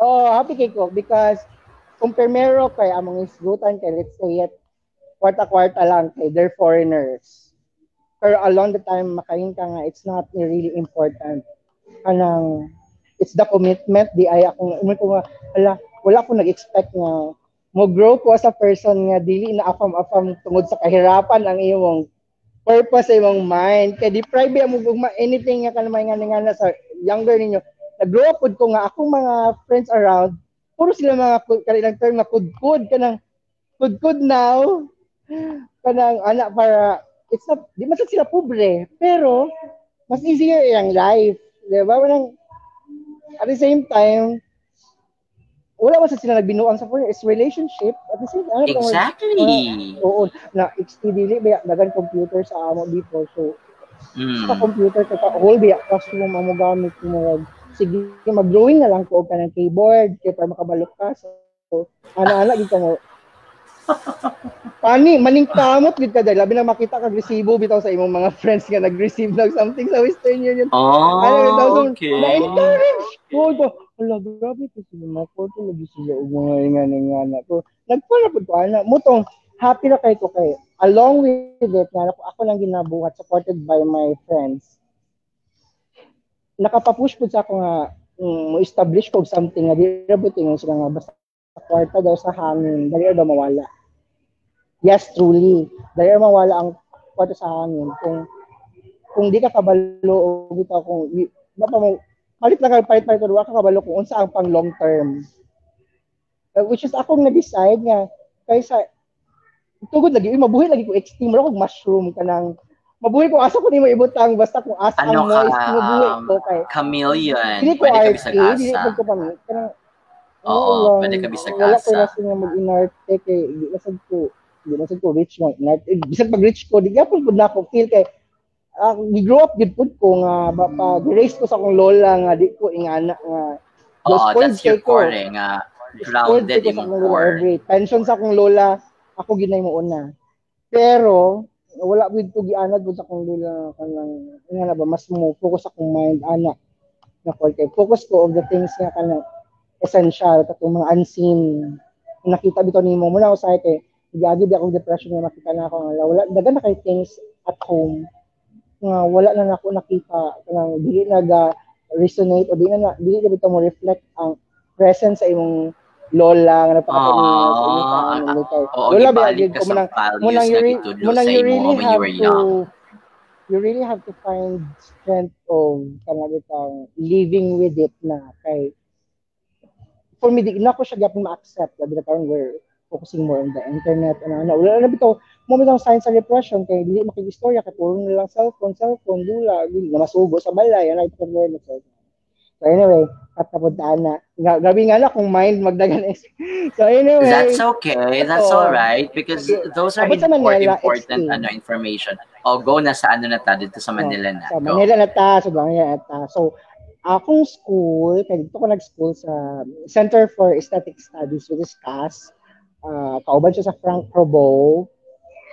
oh happy kay ko because kung primero kay among isgutan kay let's say it kwarta-kwarta lang kay they're foreigners pero along the time makain ka nga it's not really important. Kanang it's the commitment di ay akong umay ko nga ala wala ko nag-expect nga mo grow ko as a person nga dili na afam-afam tungod sa kahirapan ang imong purpose sa imong mind. Kay deprive mo gugma anything nga kanamay nga nga sa younger ninyo. Nag-grow up ko nga akong mga friends around puro sila mga kanilang term nga kudkud kanang kudkud now kanang anak para it's not di man sila pobre? Pero mas easier ang life di ba? Parang, at the same time wala man sad sila nagbinuang sa foreign it's relationship. At the same time ano, Exactly. oo na dili ba dagan computer sa amo before so Mm. sa computer ka whole biya classroom amo gamit ko mo sige mag-drawing na lang ko og kanang keyboard kay para makabalok ka so gid ka mo Pani, maning kamot gid ka dahil labi na makita kag resibo bitaw sa imong mga friends nga nag-receive ng something sa Western Union. Oh, Ano, okay. Na-encourage ko ko. Ala, grabe ko sila mga photo lagi sila og mga ingana ingana ko. Nagpala pud ko ana mo tong happy na kay ko kay along with it nga ako, ako lang ginabuhat supported by my friends. Nakapapush pud sa ako nga mm, mo establish ko something nga di ra buti nga sila nga basta kwarta daw sa hangin dali daw mawala. Yes, truly. Dali ra mawala ang kwarta sa hangin kung kung di ka kabalo o bitaw kung pa mo palit lang ka palit palit wa ka kabalo kung unsa ang pang long term Uh, which is akong na-decide nga kaysa tugod lagi mabuhi lagi ko extreme ra kog mushroom kanang mabuhi ko asa ko nimo ibutang basta kung asa Ano ang ka, moist mabuhi um, ko kay Chameleon. dili ko Pwede ka bisag asa. ko ko pang kanang Oo, lang, pwede ka bisag wala ko asa. na nga mag-inarte kay nasad ko di nasad ko rich man inarte eh, bisag pag rich ko di gyapon pud na ako feel kay ah, gi-grow up gid pud ko nga ba, pa raise ko sa akong lola nga di ko ingana nga spoiled that's your ko. core eh, nga grounded ko sa imong akong lola. Core. pension sa akong lola ako ginay mo una pero wala gid ko gianad pud sa akong lola kanang nga na ba mas mo focus akong mind ana na ko kay focus ko of the things nga kanang essential katong mga unseen. Nakita bitaw nimo mo na usay kay gagi di akong depression nga makita na ako. Nga wala dagan na kay things at home. Nga wala na nako nakita. Kanang dili naga resonate o dili na dili na bitaw mo reflect ang presence sa imong lola nga napakita niya sa imong Ah, kay Oo, lola ba ka ko sa manang values munang na you, really have to you really have to find strength of kanang bitang living with it na kay for me di na ko siya gyapon ma-accept. Labi na karon we're focusing more on the internet ano ano wala na bitaw mo bitang signs sa depression kay dili makigistorya kay puro na lang cellphone cellphone dula na masugo sa balay ano ito ko na So anyway, at napuntaan na. Gabi nga na kung mind magdagan is. So anyway. That's okay. That's all right because those are sa import, Manila, important ano information. O go na sa ano na ta dito sa Manila na. Sa Go. Manila na ta, sa Manila na ta. So, akong school, kaya dito ko nag-school sa Center for Aesthetic Studies, which is CAS. Uh, kauban siya sa Frank Provo.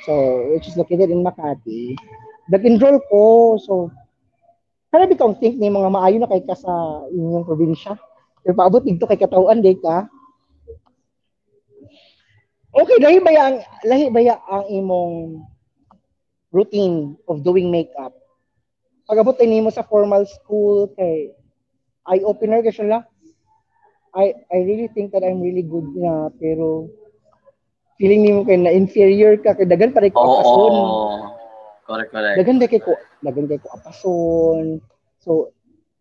So, which is located in Makati. Nag-enroll ko. So, kaya bitong think ni mga maayo na kay ka sa inyong probinsya. Pero paabot dito kay katawan day ka. Okay, lahi ba ang lahi ba ang imong routine of doing makeup? Pag abot nimo sa formal school kay eye opener ka siya la. I I really think that I'm really good na pero feeling nimo kay na inferior ka kay dagan pa rin ko Oo. apason. Correct, correct. Dagan kay ko dagan kay ko apason. So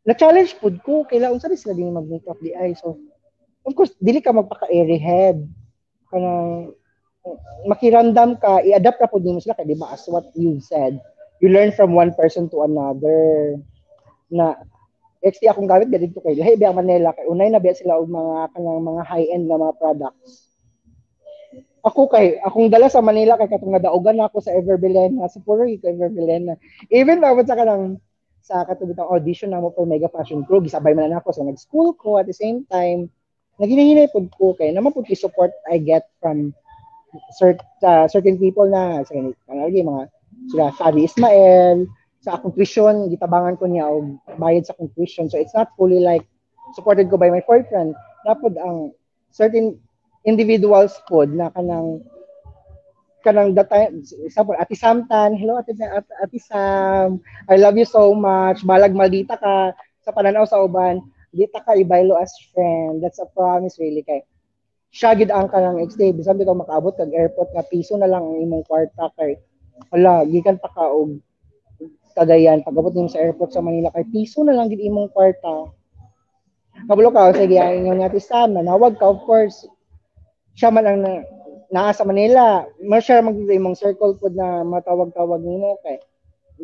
na-challenge pud ko kay laon sabi sila din mag-makeup di ay so of course dili ka magpaka-airy head kanang makirandam ka i-adapt ra pud nimo sila kay di ba as what you said you learn from one person to another na XT akong gamit dito kay lahi ang Manila kay unay na ba sila og mga kanang mga high-end na mga products ako kay akong dala sa Manila kay katong nadaugan ako sa Everbelen sa puro ko Everbelen even ba sa kanang sa katubitang audition na mo for Mega Fashion Crew gisabay man na ako. So nag-school ko at the same time naginahinay pud ko kay naman pud support I get from cert, uh, certain people na sa kanagi mga sila Sari Ismael sa akong tuition gitabangan ko niya og bayad sa akong tuition. So it's not fully like supported ko by my boyfriend. Napod ang certain individuals pod na kanang kanang that time, example, Ati Samtan, hello Ati, Ati, Ati Sam, I love you so much, balag maldita ka sa pananaw sa uban, dita ka ibaylo as friend, that's a promise really kay siya gid ang kanang XD, bisan bitaw makaabot kag airport nga piso na lang ang imong kwarta kay wala gikan pa ka og Cagayan pagabot nimo sa airport sa Manila kay piso na lang gid imong kwarta. Kabulo ka, sige, ayaw nga Ati Sam, nanawag ka, of course, siya man ang na, naa sa Manila, mo siya mag imong circle pod na matawag-tawag nimo kay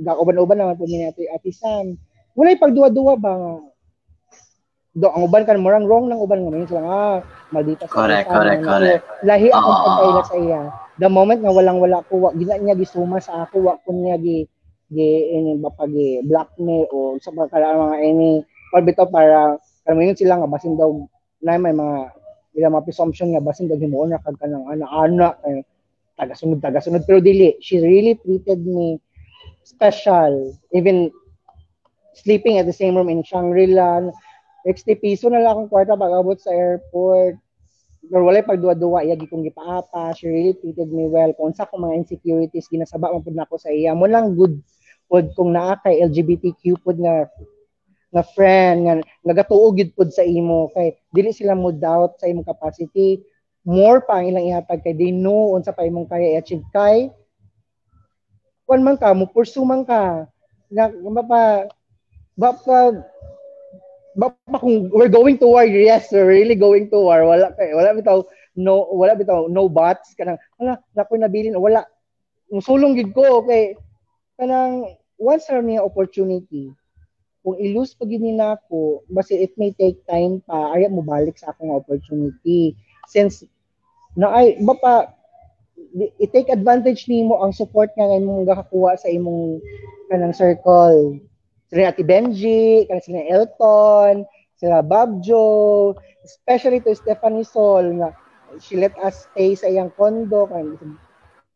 gauban-uban naman pod ni Ate Ate Sam. Walay pagduwa-duwa ba nga do ang uban kan murang wrong nang uban nga sila ah maldita sa Correct, Sam, correct, nga, correct. lahi akong Oo. pagkaila sa iya the moment nga walang wala ko wa gina niya gisuma sa ako wa ko niya gi gi ini mapagi blackmail o sa pagkala mga ini or bitaw para kami sila nga basin daw na may mga ila mga presumption nga basin daw himuon na kag kanang ana-ana kay tagasunod tagasunod. Pero dili she really treated me special. Even sleeping at the same room in Shangri-La. 60 piso na lang akong kwarta pag abot sa airport. Pero walay pagduwa-duwa iya gi kong gipaapa. She really treated me well. Kung sa mga insecurities ginasaba man pud nako sa iya. Mo lang good pod kung naa kay LGBTQ pod nga nga friend nga nagatuo gid pod sa imo kay dili sila mo doubt sa imong capacity. More pa ang ilang ihatag kay they know unsa pa imong kaya i-achieve. Kay kung man ka mo pursue man ka. Nga nga pa ba pa ba pa kung we're going to war yes we're really going to war. Wala kay wala bitaw no wala bitaw no bots kanang wala na ko nabilin wala. Musulong gid ko kay kanang once ra niya opportunity kung i-lose pag yun na ako, basta it may take time pa, ay mo balik sa akong opportunity. Since, na ay, ba pa, i-take advantage nimo ang support nga nga imong gakakuha sa imong kanang circle. Sila Ate Benji, kanang sila Elton, sila Bob Joe, especially to Stephanie Sol nga she let us stay sa iyang condo kan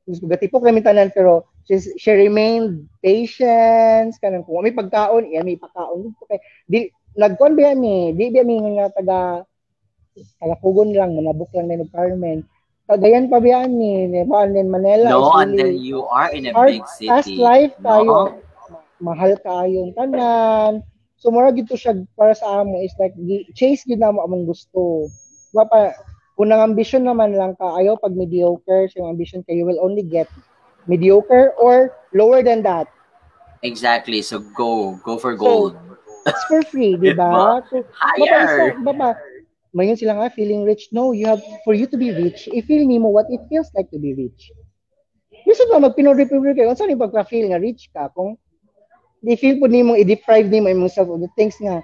gatipok kami tanan pero she, she remained patient kanang kung may pagkaon iya may pagkaon. Dito kay di nagkon biya mi di biya mi nga taga kalapugon lang manabok lang na apartment Cagayan pa biya ni Nepal in Manila no and then you are in a hard, big city. fast life tayo. No? mahal kayo tanan. So mura gito siya para sa amo is like chase gid na mo among gusto. Wa pa kung ang ambition naman lang ka, ayaw pag mediocre, so yung ambition ka, you will only get mediocre or lower than that. Exactly. So go. Go for gold. So, it's for free, di ba? So, Higher. Baba, mayon sila nga feeling rich. No, you have, for you to be rich, i-feel mo what it feels like to be rich. Gusto ba mag-pinoripibre kayo? Saan yung pagka-feel nga rich ka? Kung i-feel po nimo i-deprive nimo imong self of the things nga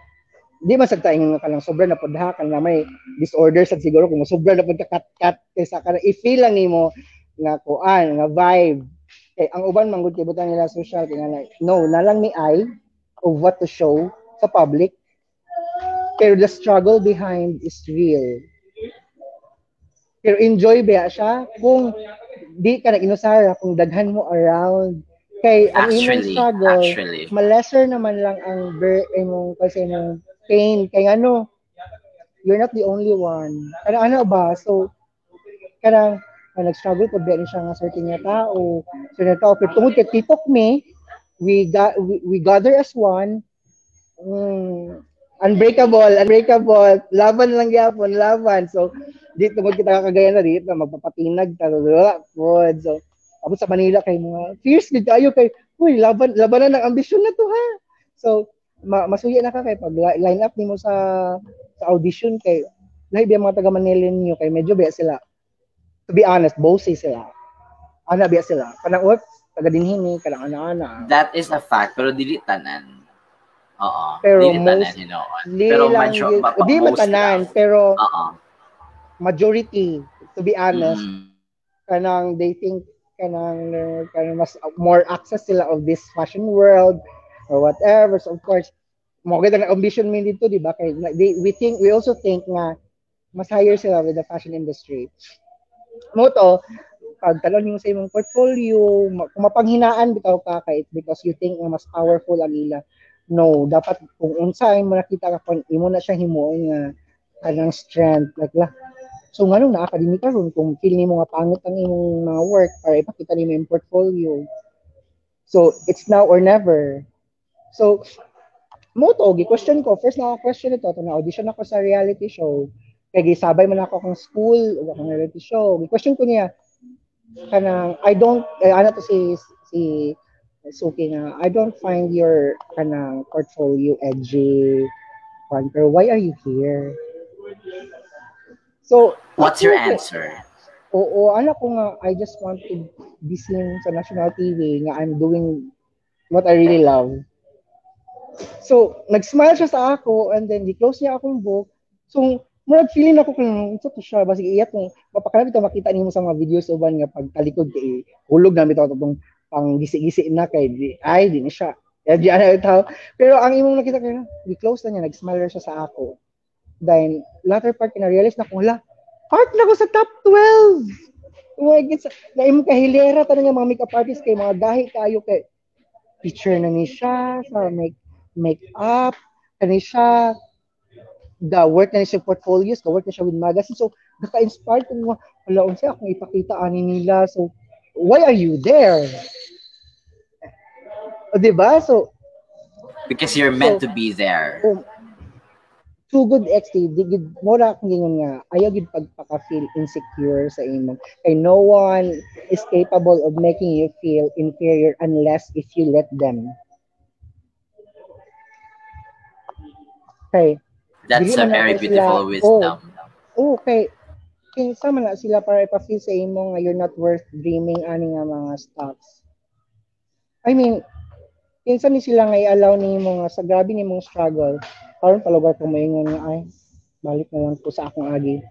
di man sagta ingon ka lang sobra na pud kan na may disorder sa siguro kung sobra na pud ka cut cut kaysa ka i-feel lang nimo nga kuan nga vibe kay ang uban man gud kay butang nila social kay nga no na lang ni I of what to show sa public pero the struggle behind is real pero enjoy ba siya kung di ka na inusara kung daghan mo around kay ang imong struggle actually. malesser naman lang ang ber imong kasi imong pain. Kaya ano, you're not the only one. Kaya ano ba? So, kaya uh, nag-struggle po din siya nga certain nga tao. So, na tao. Pero tungkol kay tipok me, we, got, we, we gather as one. Mm, unbreakable, unbreakable. Laban lang yapon, laban. So, di tungkol kita kagaya na dito, magpapatinag, talala, food. So, tapos sa Manila kay mga fierce gid kayo kay uy laban labanan ng ambisyon na to ha so ma masuya na ka kay pag line up nimo sa sa audition kay lahi biya mga taga Manila niyo kay medyo biya sila to be honest bossy sila ana biya sila kanang what taga dinhi ni kanang ana-ana that is a fact pero dili tanan Oo. Pero dili most, tanan, you know. Pero manjo, di matanan, pero Oo. majority, to be honest, mm. kanang they think kanang, kanang mas more access sila of this fashion world, or whatever. So of course, mo gid ang ambition min dito, di ba? Kay they, we think we also think nga mas higher sila with the fashion industry. Mo to, pag talon yung sa imong portfolio, kung mapanghinaan bitaw ka kay because you think mas powerful ang ila. No, dapat kung unsa mo nakita ka kung imo na siya himuon nga kanang strength like la. So ngano na academic karon kung feel nimo nga pangit ang imong mga work para ipakita nimo yung portfolio. So it's now or never. So, mo to, question ko, first na question ito, ito na audition ako sa reality show. Kaya gisabay man ako kung school, o akong reality show. Question ko niya, kanang, I don't, eh, ano to si, si Suki na, I don't find your kanang portfolio edgy, pero why are you here? So, what's your answer? Oo, ano ko nga, I just want to be seen sa national TV nga I'm doing what I really love. So, nag-smile siya sa ako and then di-close niya akong book. So, murag feeling ako kung ito to siya basig iyat kung mapakanap ito makita nimo sa mga videos uban nga pag talikod kay hulog na bitaw tong pang gisi-gisi na kay di, ay di ni siya. Ya di ana ito. Pero ang imong nakita kay di-close na niya nag-smile siya sa ako. Then latter part na realize na kung la part na ko sa top 12. Oh my God, na imong kahilera tanang nga mga makeup artist kay mga dahi kayo kay picture na ni siya sa make make-up, kani siya, the work na siya portfolios, the work na siya with magazine. So, naka-inspired ko nga, wala unsa akong ipakita ani nila. So, why are you there? O, di ba? So, because you're meant so, to be there. Um, too good XT, di gid mo ra gingon nga ayaw gid pagpaka-feel insecure sa imo. Kay no one is capable of making you feel inferior unless if you let them. Okay. That's a very beautiful sila, wisdom. Oh, okay. Kinsa man na sila para ipa-feel sa imo nga you're not worth dreaming ani nga mga stocks. I mean, kinsa ni sila nga i-allow ni mga sa grabe ni mong struggle karon palugar ko moingon nga ay balik na lang ko sa akong agi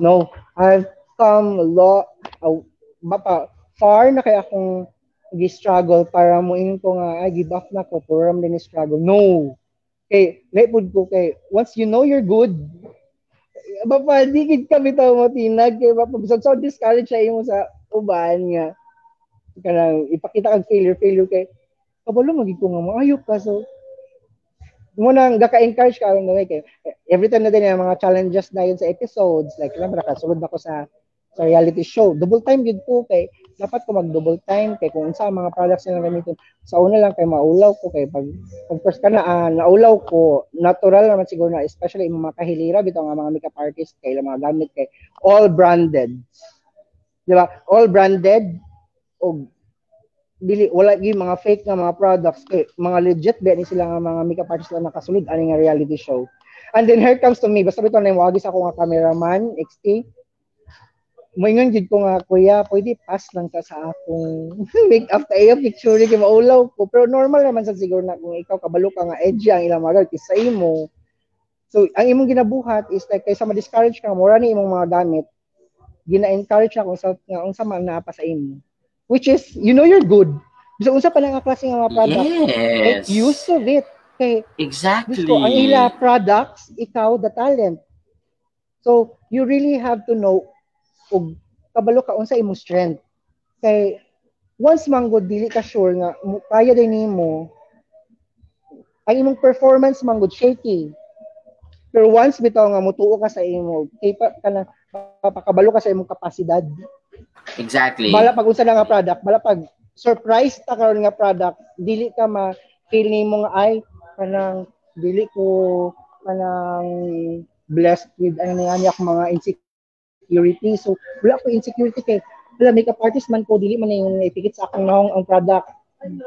no I've come lo uh, mapa far na kay akong gi-struggle para moingon ko nga ay give up na ko program din struggle no kay lepod ko kay once you know you're good Bapa, di gid kami tawo mo tinag kay bapa bisag so discourage sa imo sa uban nga kanang ipakita kag failure failure kay kabalo magig ko nga maayo ka so. Mo nang gaka-encourage ka no kay every time na din yung mga challenges na yun sa episodes like lang nakasulod ako sa sa reality show. Double time gid ko kay dapat ko mag double time kay kung sa mga products na gamiton sa una lang kay maulaw ko kay pag pag first ka na uh, naulaw ko natural naman siguro na especially yung mga kahilira bitaw nga mga makeup artist kay mga gamit kay all branded. Di ba? All branded og dili wala gyud mga fake nga mga products kay mga legit ba ni sila nga mga makeup artist na nakasulod ani nga reality show. And then here comes to me basta bitaw na wagi sa ako nga cameraman XT moingon gid ko nga kuya pwede pass lang ta sa akong make up tayo picture kay maulaw ko. Pero normal naman sa siguro na kung ikaw kabalo ka nga edgy ang ilang mga sa imo. So ang imong ginabuhat is like kaysa ma-discourage ka mura ni imong mga gamit gina-encourage ako sa nga unsa man naa pa sa imo. Which is you know you're good. Bisa unsa pa lang ang klase nga mga product yes. make use of it. Kay exactly. Gusto ang ila products ikaw the talent. So you really have to know ug kabalo ka unsa imong strength. Kay once manggod dili ka sure nga kaya din nimo ang imong performance manggod shaky. Pero once bitaw nga mutuo ka sa imo kay pa ka na papakabalo ka sa imong kapasidad. Exactly. Bala pag unsa nga product, bala pag surprise ta karon nga product, dili ka ma feel nimo nga ay kanang dili ko kanang blessed with ano niya mga insecurity. So wala ko insecurity kay wala makeup artist man ko dili man yung ipikit sa akong nahong ang product.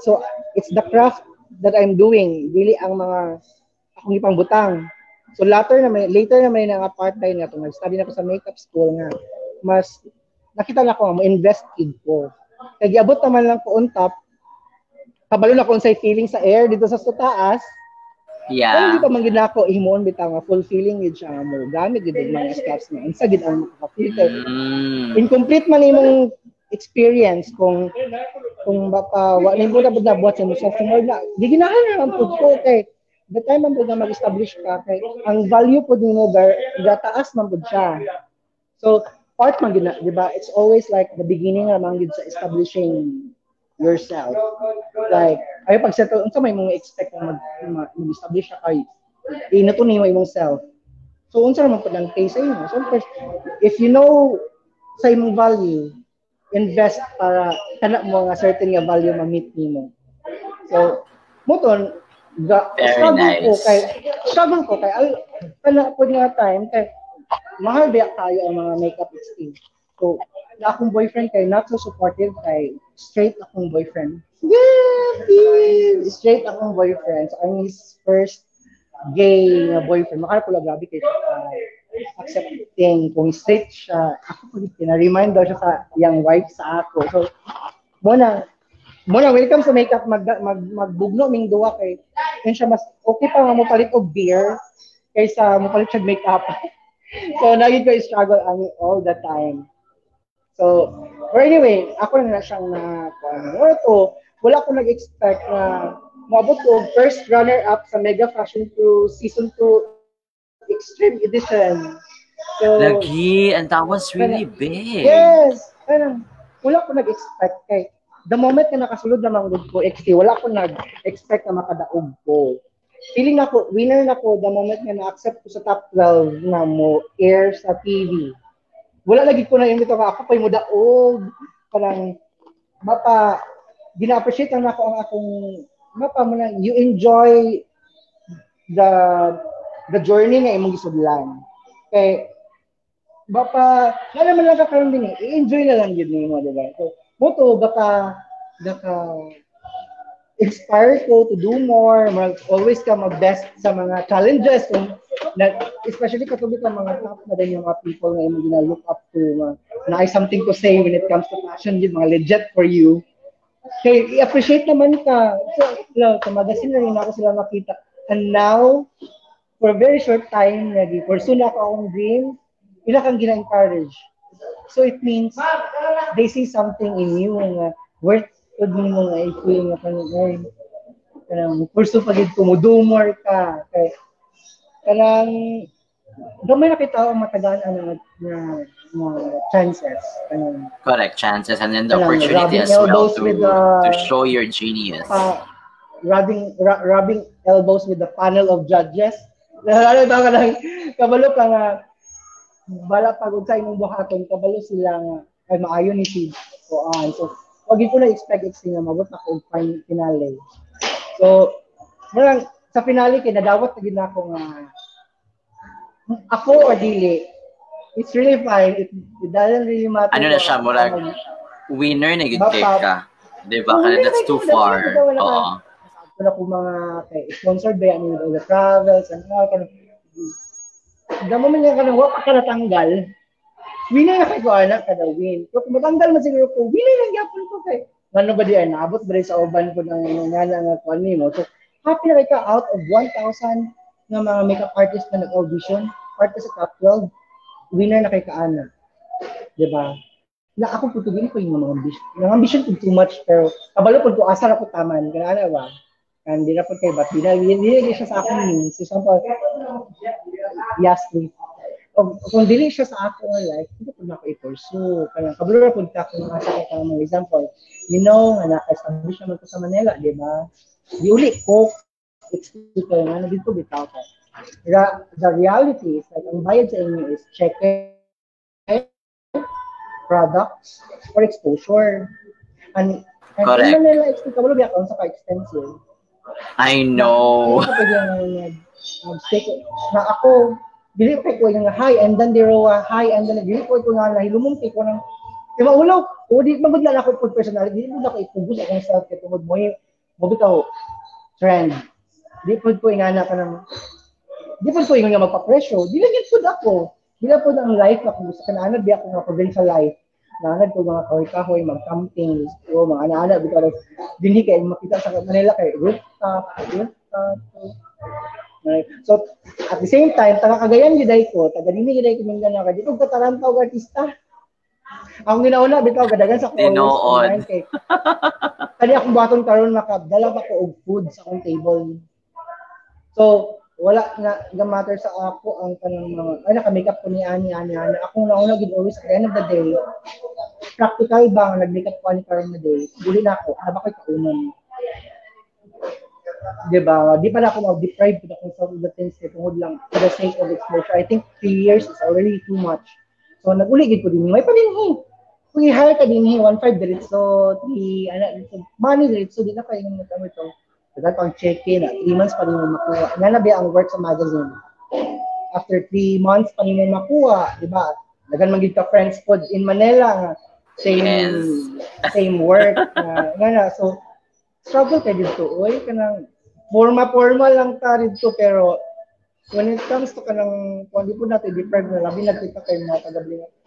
So it's the craft that I'm doing, dili ang mga akong ipangbutang. So later na may later na may nga part-time na to, nag-study na ko sa makeup school nga. Mas nakita na ko mo invest in ko. Kaya giabot naman lang ko on top. Kabalo na ko unsay feeling sa air dito sa taas. Yeah. Kung hindi pa man gid nako himon bitaw nga fulfilling gid siya mo. Gamit gid mga steps nga unsa gid ang makaka-filter. Mm. Incomplete man imong experience kung kung baka wa nimo na bud na buhat sa mo sophomore na di ginahan na ang pud ko kay the time man pud na mag-establish ka kay ang value pud nimo gar gataas man pud siya. So part man gina, di ba? It's always like the beginning naman gid sa establishing yourself. Like, ayo pag settle, unsa may mga expect mag, mag-establish ka kay inato nimo imong self. So unsa naman pud ang case sa imo? So first, if you know sa imong value, invest para kana mo nga certain nga value ma-meet nimo. So, muton ga struggle nice. ko kay struggle ko kay al kana pud nga time kay mahal biya tayo ang mga makeup artist. So, na akong boyfriend kay not so supportive kay straight akong boyfriend. Yeah, straight akong boyfriend. So, I'm his first gay na boyfriend. Makara pula grabe kay uh, accepting kung straight siya. Ako po na-remind daw siya sa young wife sa ako. So, muna, muna, welcome sa makeup, mag, mag, magbugno ming duwa kay, yun siya mas, okay pa nga mo palit og beer kaysa mo palit siya makeup. so, naging ko struggle ani all the time. So, but anyway, ako na siyang na, ano to, wala ko nag-expect na maabot ko first runner-up sa Mega Fashion Crew Season 2 Extreme Edition. So, Lagi, and that was really big. Yes! Parang, wala ko nag-expect kay the moment na nakasulod naman good ko XT, wala ko nag-expect na makadaog ko. Feeling na ko, winner na ko the moment na na-accept ko sa top 12 na mo air sa TV. Wala lagi ko na yung ito ako pa yung daog. Parang, mapa, gina-appreciate lang ako ang akong, mapa mo na, you enjoy the the journey nga imong gisudlan. Kay, baka na naman lang kakaroon din eh. I-enjoy na lang yun mo, di ba? So, moto, baka, baka, inspire ko to do more, mag, always ka mag-best sa mga challenges, kung, na, especially katuloy ka mga top na din yung mga people na yung look up to, uh, na I something to say when it comes to fashion, yun, mga legit for you. kay i-appreciate naman ka. So, no, sa magazine na rin ako sila makita. And now, for a very short time, nagi pursue na ako akong dream, ila kang gina-encourage. So it means they see something in you nga worth good mo nga i-feel nga kanang kanang pursue pa gid ko mo do more ka kay kanang gamay na kita ang matagaan ano na na chances kanang Correct, chances and then the Kanang opportunity as well to, with the- to show your genius. uh, rubbing ra- rubbing elbows with the panel of judges. Ano ba ka lang, kabalo ka nga, bala pag unsay imong buhaton, kabalo sila nga, ay maayo ni si Koan. So, wag ko na expect it's nga mabot na ko fine finale. So, marang, sa finale kay nadawat na gid na ako nga ako or dili. It's really fine. It, it doesn't really matter. Ano na siya, murag, ano. Winner na kay ka. Di ba? Kaya that's too far. Oo. Wala ko mga kay sponsored yan with all the travels and all kind of Damo man yan kanang wa ka natanggal. Winner na kay ko anak kada win. Kung matanggal man siguro ko, winner lang gyapon ko kay. Ngano ba diyan naabot ba sa uban ko ng ngana nga kuan nimo. So happy na kay ka out of 1,000 nga mga makeup artist na nag-audition, part ka sa top 12, winner na kay ka ana. Di ba? na ako po tugin ko yung mga ambition. Yung ambition ko too much, pero kabalo po ko asa na po taman. Ganaan na ba? Di na po kayo, but di na, di na siya sa akin. So, example, yes, please. Kung, kung dili siya sa ako nga life, hindi ko na ako i-pursue. Kaya kabalo na po ka kung asa ka mga example. You know, nga naka-establish naman ko sa Manila, di ba? Di uli ko, explain ko nga, dito bitaw ka. The, the reality is, like, ang bayad sa inyo is check products or exposure. And, and Correct. in Manila, expensive, kabalo biya kung sa ka-expensive. I know. Ano kapag yung nag- nag-stick, na ako, dili ko ko yung high and then they row high and then dili ko ko nga nahilumong ko ng Di ba ulaw? O di magud na ako food personality, di mo na ko ipugos akong self kay tungod mo mo bitaw trend. Di pud ko ingana ka ng di pud ko ingon nga magpa-presyo. Di lang pud ako. Di lang pud ang life na kung gusto ka na di ako nga provincial life. Nanad ko mga kahoy-kahoy, mag-camping, o mga anak-anak, bitaw dinhi kay makita sa Manila kay rooftop, rooftop. So, at the same time, taga Cagayan giday ko, taga dini giday ko Mindanao, kay dito katarantaw og artista. Ang ginauna bitaw gadagan sa Tinood. online kay. Kani akong baton karon makadala pa ko og food sa akong table. So, wala na ga matter sa ako ang kanang mga ay naka-makeup ko ni ani ani ani ako nauna gid always at the end of the day practical ba nga nag-makeup ko ani karon na day dili na ako ano ba koy kaunon di ba di pa na ako mag-deprive ko kung sa the things kay tungod lang for the sake of exposure I think three years is already too much so nag-uli gid ko din may pa din eh kung i-hire ka din eh 1.5 diretso 3 ana dito money diretso di na kayo ng ano ito Dagat pang check-in, 3 months pa rin mo makuha. Nga na ba ang work sa magazine? After 3 months pa rin mo makuha, di ba? Dagan magiging ka friends pod in Manila. Same, Yes. same work. nga, nga na, so, struggle ka dito. Uy, kanang, forma-forma lang ka dito, pero when it comes to kanang, kung di po natin deprive na labi nagkita kayo mga taga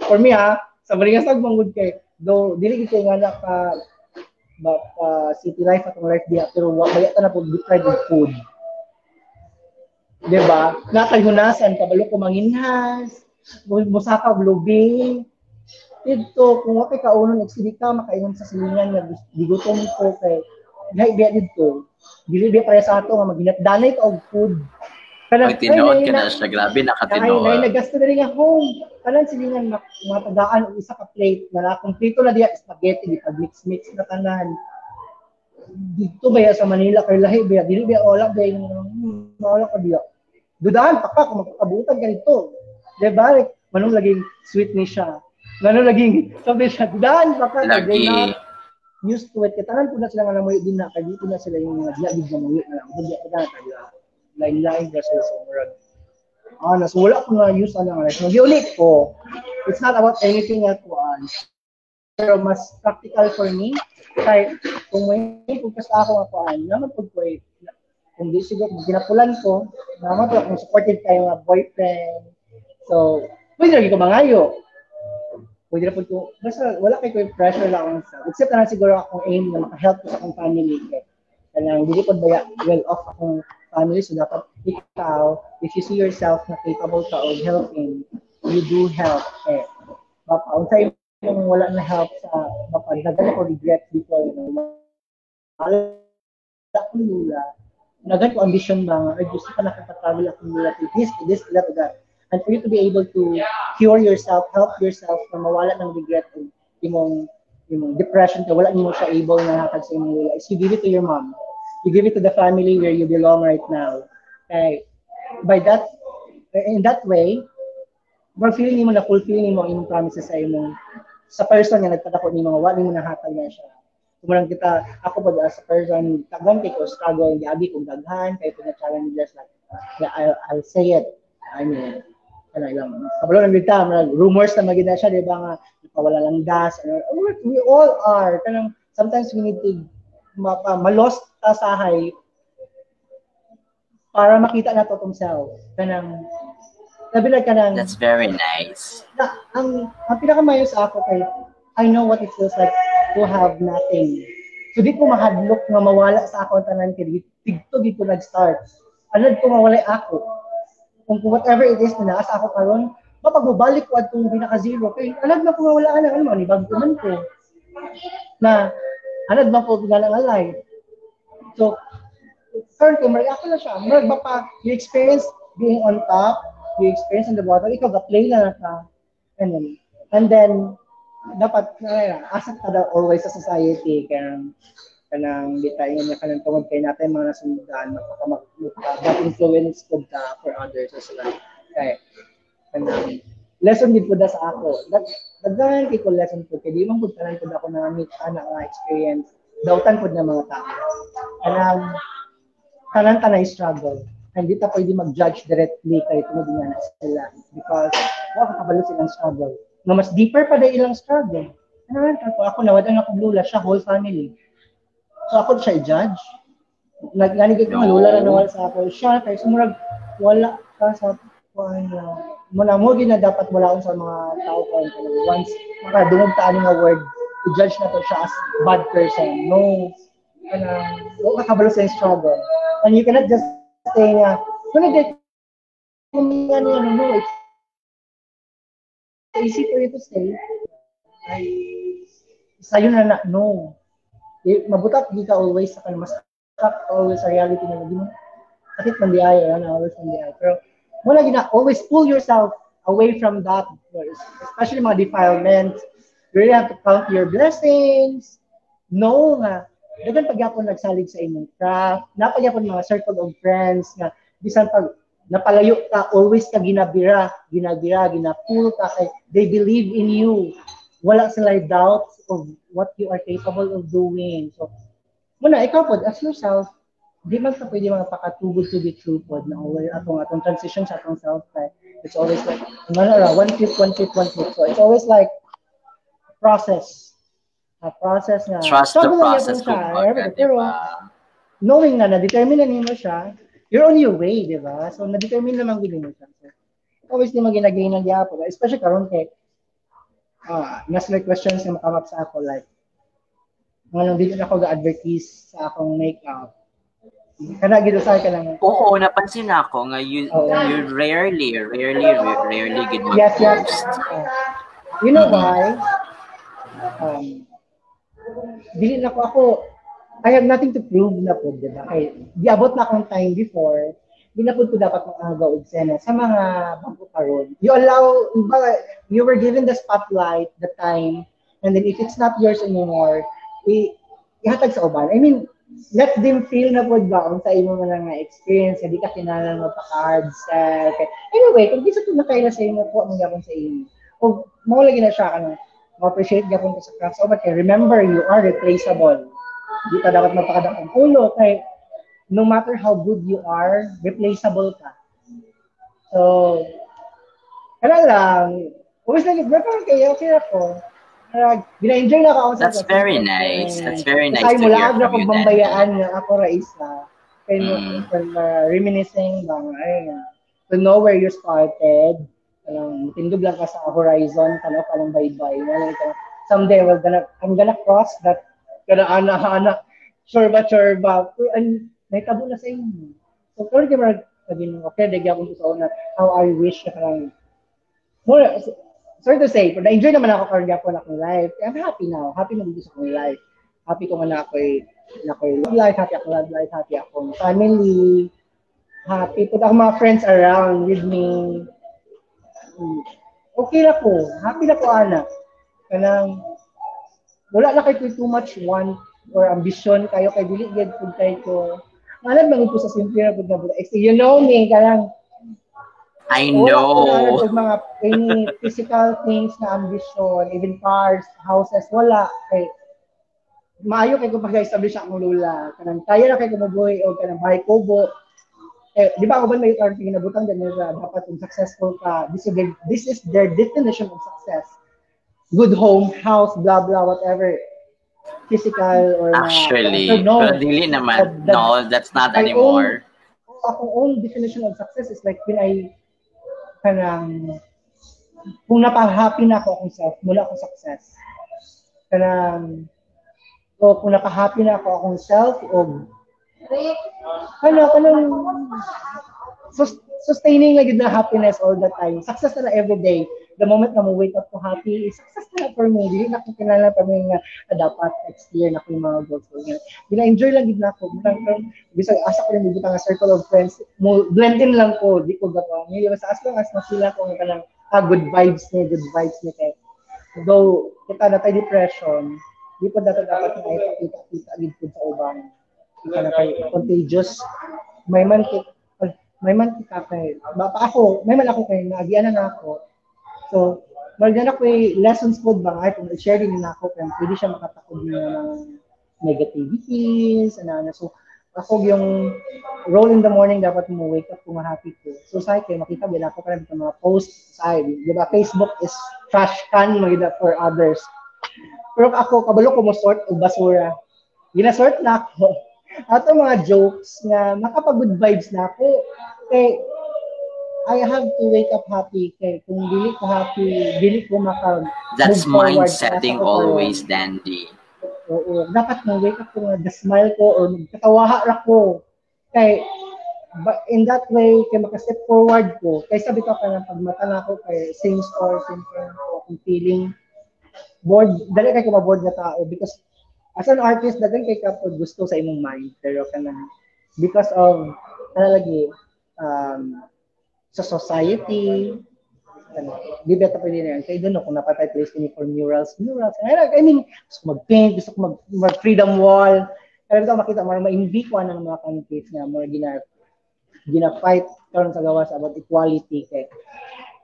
For me ha, sa Balingasag manggod kay, though, dili ko nga na ka, but uh, city life atong life diya pero wa kaya ta na pud deprived of food. 'Di ba? Nakayhunasan kabalo ko manginhas, mu- musaka og lubi. Dito kung wa kay kaunon nagsili ka makaingon sa silingan nga gigutom ko kay dai biya dito. Dili biya para sa ato nga maghinatdanay ka og food. Kanang Pag tinuod ay, ka na siya, grabe Ay, nakatinuod. nagasto na rin nga home. Kanan silingan matagaan og isa ka plate na kompleto na diya spaghetti di pag mix mix na tanan. Dito ba sa Manila kay lahi ba dili ba wala ba yung wala ka diya. Dudahan pa ka kung magkabutan ka nito. Di ba? Manong laging sweet ni siya. Manong laging sabi siya, dudahan pa ka. Lagi. Used to it. Katanan po na sila nga namuyo din na. Kaya dito na sila yung mga diya di namuyo na lang. Hindi ako na kaya lain-lain na sila sa murag. Ah, nas wala ko na use ano nga. So, ulit ko. It's not about anything ko an. Pero mas practical for me. Kaya kung may pagkas ako nga ko an, naman pag ko eh, kung di siguro kung ginapulan ko, naman po kung supported kayo nga boyfriend. So, pwede lagi ko mangayo. Pwede na po ko, basta wala kay ko pressure lang sa except na lang siguro akong aim na maka-help ko sa akong family. Kaya, kaya hindi po ba well off akong family, so dapat ikaw, if you see yourself na capable ka of helping, you do help. Eh, baka, unsay yung wala na help sa baka, nagan ko regret before, you know, wala akong lula, nagan ko ambition ba ay gusto ka nakapag-travel akong lula to this, to this, to that, that and for you to be able to cure yourself, help yourself na mawala ng regret and imong imong depression ka wala nimo siya able na hatag sa imong is you give it to your mom. You give it to the family where you belong right now. Okay by that in that way feeling nimo na fulfill nimo ang imong promises sa imong sa person nga nagpadako nimo wala nimo nahatag na siya. Kumurang kita, ako pa as a person, tagan kay ko struggle, di abi kong daghan, kay ko na challenges like, I'll, I'll say it. I mean, ano lang, kabalo ng bita, rumors na magina siya, di ba nga, wala lang gas, ano, we all are, kanang, sometimes we need to ma, ma, malos ta sahay para makita na to self. Kanang, sabi lang kanang, That's very nice. Na, ang, ang pinakamayo sa ako kay, I know what it feels like to have nothing. So di ko mahadlok nga mawala sa ako ang tanan kay tigto di ko nag-start. Ano ko mawala ako? Kung whatever it is na naasa ako karon mapagbabalik ko atong pinaka zero kay alag na ko wala ana ano man ibag man ko. Na anad man ko galang alay so current ko marag ako na siya. Marag ba pa you experience being on top you experience in the bottom ikaw ga play na ka. And then and then dapat uh, asset ka daw always sa society kaya kanang bitayon niya kanang tungod kay natin mga nasundan maka mag influence pud ta for others as well. Kay kanang lesson din pud sa ako. Dag daghan kay ko lesson pud kay di man pud tanan pud ako na meet ana nga experience dawtan pud ng mga tao. Kanang tanan tanay struggle. Hindi ta pwede mag-judge directly kay tungod nga na sila. Because wa ka kabalo silang struggle. Na mas deeper pa dahil ilang struggle. Ano ako, ako. Nawad ang ako lula siya whole family ako siya i-judge. Naglanig ko no. lula na nawala sa ako. Siya, kaya sumurag, wala ka sa kuan na muna mo na dapat mula sa mga tao ko once para ta nga word i-judge na to siya as bad person no kana no kakabalo sa struggle and you cannot just say nga kung nag kung ano ano no it's easy for you to say ay sa'yo na na no mabutak di ka always sa kan mas stuck always sa reality na lagi mo sakit man di ay ano always man di ay. Pero mo lagi na always pull yourself away from that especially mga defilements. You really have to count your blessings. Know nga dagan pagyapon nagsalig sa imong craft. Napagyapon mga circle of friends nga bisan pag napalayo ka always ka ginabira ginabira ginapull ka kay they believe in you wala sila doubts of what you are capable of doing. So, muna, ikaw po, ask yourself, di man ka pwede mga pakatugod to be true po na always atong atong transition sa atong self life. It's always like, ano ra, one click, one click, one click. So, it's always like, process. A process na. Trust the process. Siya, pero, knowing na, na-determine na nimo siya, you're on your way, di ba? So, na-determine naman gini mo siya. So, always di mo ginagayin ng. Especially karon kay, ah, mas may questions na makamap sa ako like nang dito na ako ga-advertise sa akong makeup. Kana gid sa ka lang. Oo, napansin ako nga you, oh. you rarely, rarely, rarely gid mo Yes, yes. Uh, you know why? Um, dili na ko ako I have nothing to prove na po, di ba? Kay, di abot na akong time before ginapod ko dapat mga agaw eksena sa mga bangko karon. You allow, you were given the spotlight, the time, and then if it's not yours anymore, i ihatag sa uban. I mean, let them feel na po ba sa imo man nga experience, hindi ka kinala mo pa hard sell. Anyway, kung gusto na kayo sa inyo po, ang gapon sa inyo. O mo lagi na siya kanang ma-appreciate gapon ko sa craft. So, but remember, you are replaceable. Hindi ka dapat mapakadakang ulo. Kay no matter how good you are, replaceable ka. So, kaya lang, umis na gitna kayo, okay ako. Gina-enjoy na ako. That's sa very nice. That's very nice to hear from you, bambayaan nga ako, Raisa. Kaya mm. uh, reminiscing bang, ay, to know where you started, kanang tindog lang ka sa horizon kana ka lang bye-bye wala ka someday we're gonna I'm gonna cross that kana ana ana sure ba sure ba and nahitabo na sa inyo so kung di ba sabi okay dagi ako sa una how I wish na kanang more sorry to say, but na-enjoy naman ako karon gyapon akong life. I'm happy now. Happy na sa akong life. Happy ko man na ako'y na ako'y love life, happy ako love life, happy akong family. Happy po ako mga friends around with me. Okay na po. Happy na po, ana. Kanang wala na kay too much want or ambition kayo kay dili gyud pud kay ko. Alam man ko sa pud na You know me, kanang I know. Wala ko mga any physical things na ambition, even cars, houses, wala. Kay, maayo kay ko pag-establish akong lula. Kanang kaya na kay ko mabuhay o kanang bahay kubo. Eh, di ba ako ba may karon ginabutang ganun na dapat kung successful ka, this is, their, this is their definition of success. Good home, house, blah, blah, whatever. Physical or Actually, uh, no, pero dili naman. The, no, that's not anymore. Own, akong own definition of success is like when I kanang kung napa-happy na ako akong self, mula akong success. Kanang o kung naka-happy na ako akong self o ano, kanang sus- sustaining like na happiness all the time. Success na, every day. The moment na mo wake up ko happy, success na for me. Dili na ko pa mi nga ah, dapat next year na ko mga goals ko. Gina-enjoy lang gid na ako. Murang bisag asa ko lang nga circle of friends. Mo blend in lang ko, di ko gato. Nili sa as long as masila ko nga kanang ah, good vibes ni, good vibes ni kay. Though kita na tay depression, di pa dapat dapat na ipakita-kita gid sa uban. Kita na kay contagious. May man may man kita kay ba pa ako, may man ako kay naagian na ako So, maganda ko lessons po ba nga kung i-share din na ako kung pwede siya makatakod ng mga negativities, ano, ano. So, ako yung role in the morning dapat mo wake up kung happy ko. So, sa akin, makita din ako parang mga post side. Di ba? Facebook is trash can maganda for others. Pero ako, kabalo ko mo sort o basura. Ginasort na ako. Ato mga jokes na makapag-good vibes na ako. Kay, I have to wake up happy kay kung dili ko happy, dili ko maka That's mind setting always, Dandy. Oo, dapat na wake up ko nga smile ko or magkatawaha ra ko. Kay but in that way kay maka-step forward ko. Kay sabi ko kanang pagmata na ako kay same story, same story ko akong feeling bored, dali kay ko ma-bored na tao because as an artist, dagan kay ka gusto sa imong mind. Pero kanang because of ano lagi um, sa society, ano, di ba pwede na yan? Kaya doon kung napatay place ni for murals, murals. I mean, gusto ko mag-paint, gusto ko mag, mag-freedom wall. Kaya ito makita, marang ma-envy ko ng mga candidates na mga gina, gina-fight karon sa gawas about equality. Kaya,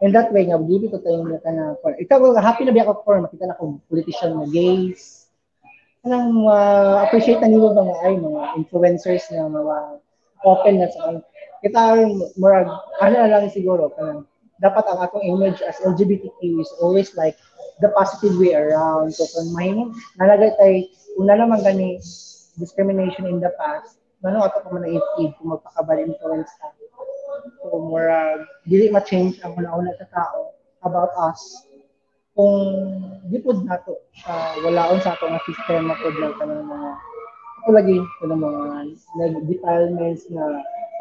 in that way, nga, give ko tayo na ka na, ikaw, happy na ba ako for makita na akong politician na gays, anong uh, appreciate na niyo ba mga ay mga influencers na mga open na sa kita murag ano lang siguro kanang dapat ang akong image as LGBTQ is always like the positive way around. So kung mahimong nalagay tay una naman gani discrimination in the past, ano ato pa man na kung magpakabal influence ka. So murag dili ma-change ang una-una sa tao about us kung di pud nato uh, walaon sa ato nga sistema pud lang kanang mga ako lagi kanang mga nag-defilements na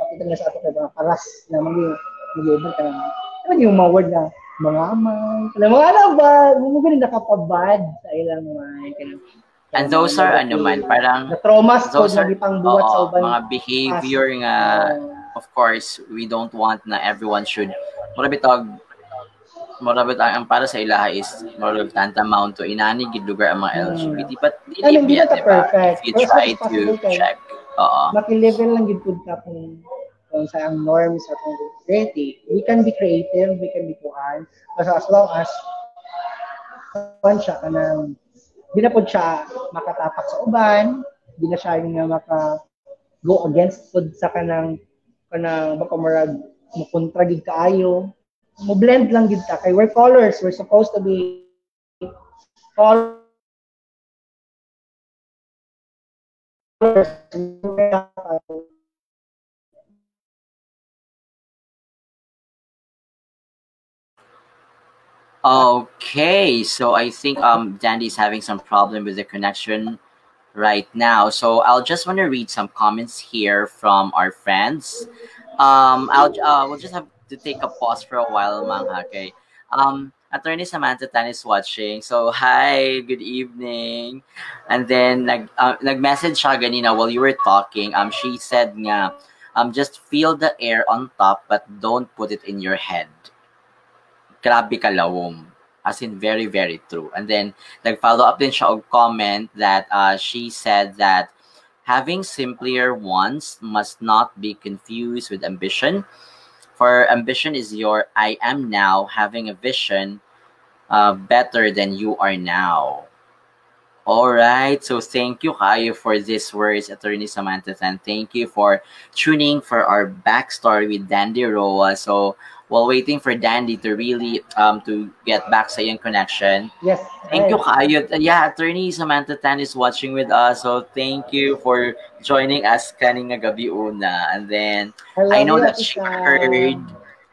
makita nga sa ato kay mga paras na magi mag-ibang ka naman. Ano yung mga word na mga amay, kaya mga ano ba, ganun nakapabad sa ilang mga kanang And those are ano man, parang na traumas ko na pang buhat sa uban. Mga behavior nga uh, of course, we don't want na everyone should mura bitog mura bit ang para sa ilaha is mura tantamount to inani gid lugar ang mga LGBT but dili biya diba? If you try to check Oo. Maki-level lang gid pud ka kung kung sa ang norms sa kung creative. We can be creative, we can be kuhan. Kasi as long as kuhan siya kanang di na siya makatapak sa uban, di na siya yung maka go against pud sa kanang kanang baka marag mo kontra gid kaayo. Mo blend lang gid ta kay we're colors, we're supposed to be colors Okay, so I think um Dandy's having some problem with the connection right now. So I'll just want to read some comments here from our friends. Um, I'll uh, we'll just have to take a pause for a while, mang okay. Um, Attorney Samantha Tan is watching. So, hi, good evening. And then, nag, uh, nag-message siya while you were talking. Um, she said nga, um, just feel the air on top but don't put it in your head. Grabe kalawom. As in, very, very true. And then, nag-follow up din siya og comment that uh, she said that having simpler wants must not be confused with ambition. For ambition is your I am now having a vision uh, better than you are now. All right. So thank you, Kayo, for these words, Attorney Samantha. And thank you for tuning for our backstory with Dandy Roa. So while waiting for Dandy to really um to get back sa yung connection. Yes. Thank you. Kayo. Yeah, Attorney Samantha Tan is watching with us. So thank you for joining us kaning gabi una. And then Hello, I know that she heard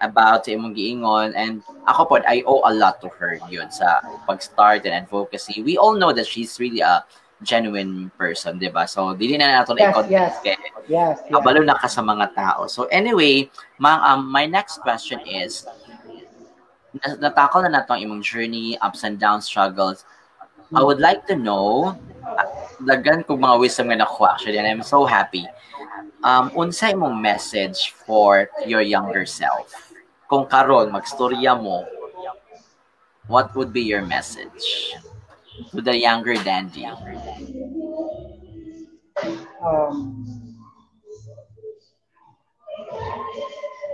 about sa imong giingon and ako po I owe a lot to her yun sa pag-start and advocacy. We all know that she's really a genuine person, 'di ba? So dili na nato na Yes, i-convince yes. kay Yes. yes. kabalo na ka sa mga tao. So anyway, mang um, my next question is na- natakol na nato ang imong journey, ups and downs, struggles. I would like to know uh, dagan kong mga wisdom nga nakuha actually and I'm so happy. Um, unsa imong message for your younger self? Kung karon magstorya mo, what would be your message to the younger Dandy? um,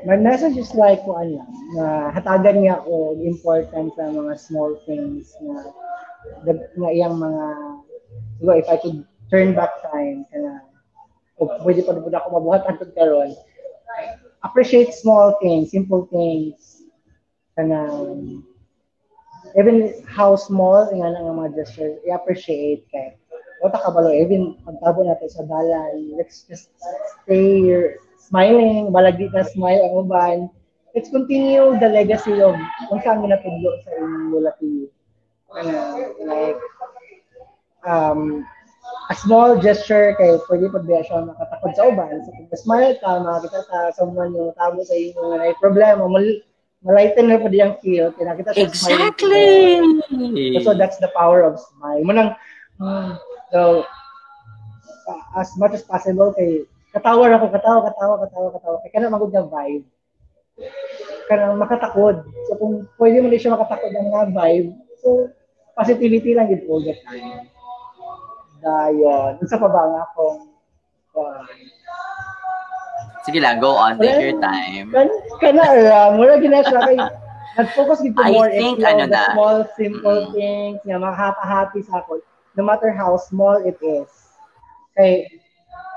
my message is like kung ano na hatagan niya ako important sa mga small things na dag- nga iyang mga siguro if I could turn back time kana o pwede pa rin ako mabuhat ang karon appreciate small things simple things kana even how small nga ang mga gesture i-appreciate kay wata ka balo even pagtabo natin sa dalan let's just stay smiling balagi na smile ang uban. Let's continue the legacy of kung saan mo natudlo sa inyong lulaki ano, like um a small gesture kay pwede pa ba siya makatakod sa uban. So kung smile ka makakita ka someone yung tabo sa inyo nga may problema mal malighten na pa diyang feel kinakita siya Exactly. So that's the power of smile. Mo nang mm, so as much as possible kay katawa ra ko katawa katawa katawa katawa kay kana magud nga vibe. Kana makatakod. So kung pwede mo din siya makatakod ang nga vibe, so positivity lang the time. Dayon. Unsa pa ba nga akong uh, Sige lang, go on. Take your time. kan kana ra mura gina siya. Kay nag-focus gid ko I more think, ano na, small simple mm. things nga makaka-happy sa ako no matter how small it is. Kay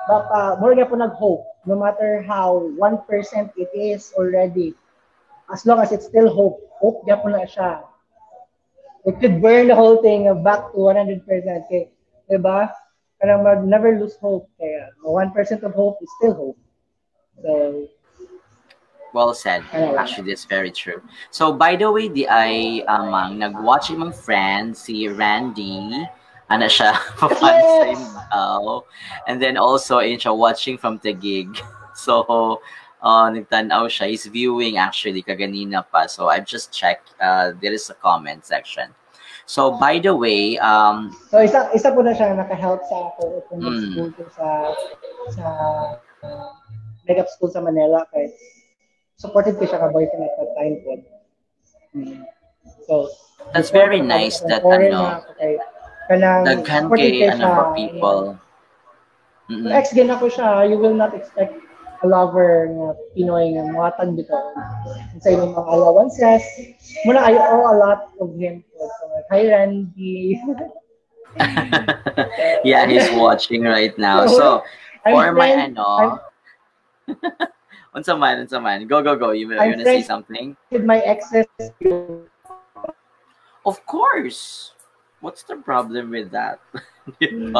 baka more nga po nag-hope no matter how 1% it is already as long as it's still hope hope nga po na siya. It could burn the whole thing back to 100% kay diba? Parang never lose hope. Kaya 1% of hope is still hope so Well said. Actually, that's very true. So, by the way, di ay amang nag-watch imong friend, si Randy. Ano siya, fan sa. And then also, yun siya watching from the gig. So, uh, nagtanaw siya. He's viewing actually kaganina pa. So, I've just checked. Uh, there is a comment section. So, by the way, um, So isa isa po na siya naka-help sa ako kung Mm. sa sa uh, makeup school sa Manila kay supported ko siya ka boyfriend at that time po. Mm. So that's very nice that, ano, kay kanang daghan kay, ano, for people. Mm-mm. ex gin ako siya, you will not expect a lover nga Pinoy nga muhatag bitaw sa inyong mga allowances. Muna I owe a lot of him. So, hi Randy. yeah, he's watching right now. So, I'm for my ano, unsa man, unsa man. Go, go, go. You, you I'm wanna say something? with my exes. Of course. What's the problem with that? Di?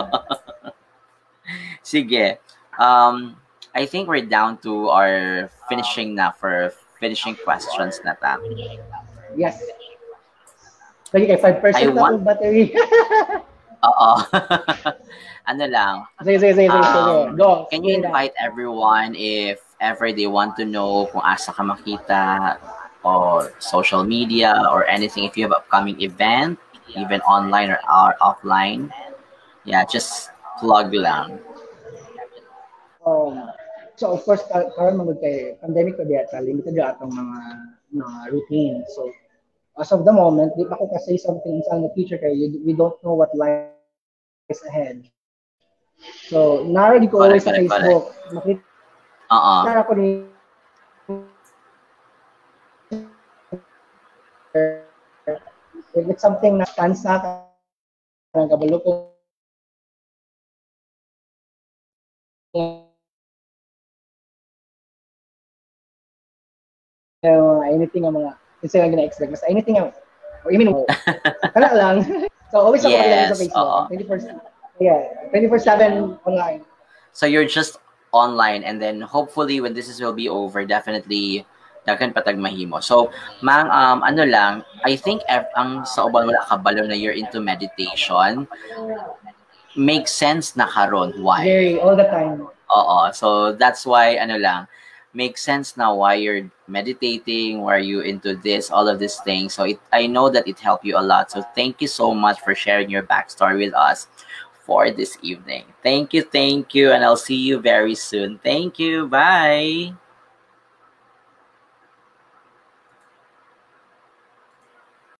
Sige. Um, I think we're down to our finishing na for finishing questions na ta. Yes. Kay 5% I na want- battery. Oo. ano lang, sige, sige, sige, sige. Um, Go. Can you invite everyone if ever they want to know kung asa ka makita or social media or anything if you have upcoming event, even online or, or offline? Yeah, just plug lang. Um, so of course, ka- karon magud kay pandemic pa diya limited ya atong mga mga routine. So as of the moment, di pa ko kasi something sa the future kay we don't know what lies ahead. So, nara di ko always sa Facebook. Makita Oo. ko ni if it's something na stands na kanang kabalo ko anything ang mga kasi nga gina-expect mas anything ang or I mean kala lang. So always ako Yes, yes, sa Facebook. oo. 24 yeah 24/7 online. So you're just online and then hopefully when this is will be over, definitely dagan patag mahimo. So, mang um ano lang, I think ev- ang sa uban wala ka balo na you're into meditation. Makes sense na karon. Why. very all the time. Oo. So that's why ano lang makes sense now why you're meditating, why are you into this, all of these things. So it I know that it helped you a lot. So thank you so much for sharing your backstory with us for this evening. Thank you, thank you, and I'll see you very soon. Thank you. Bye.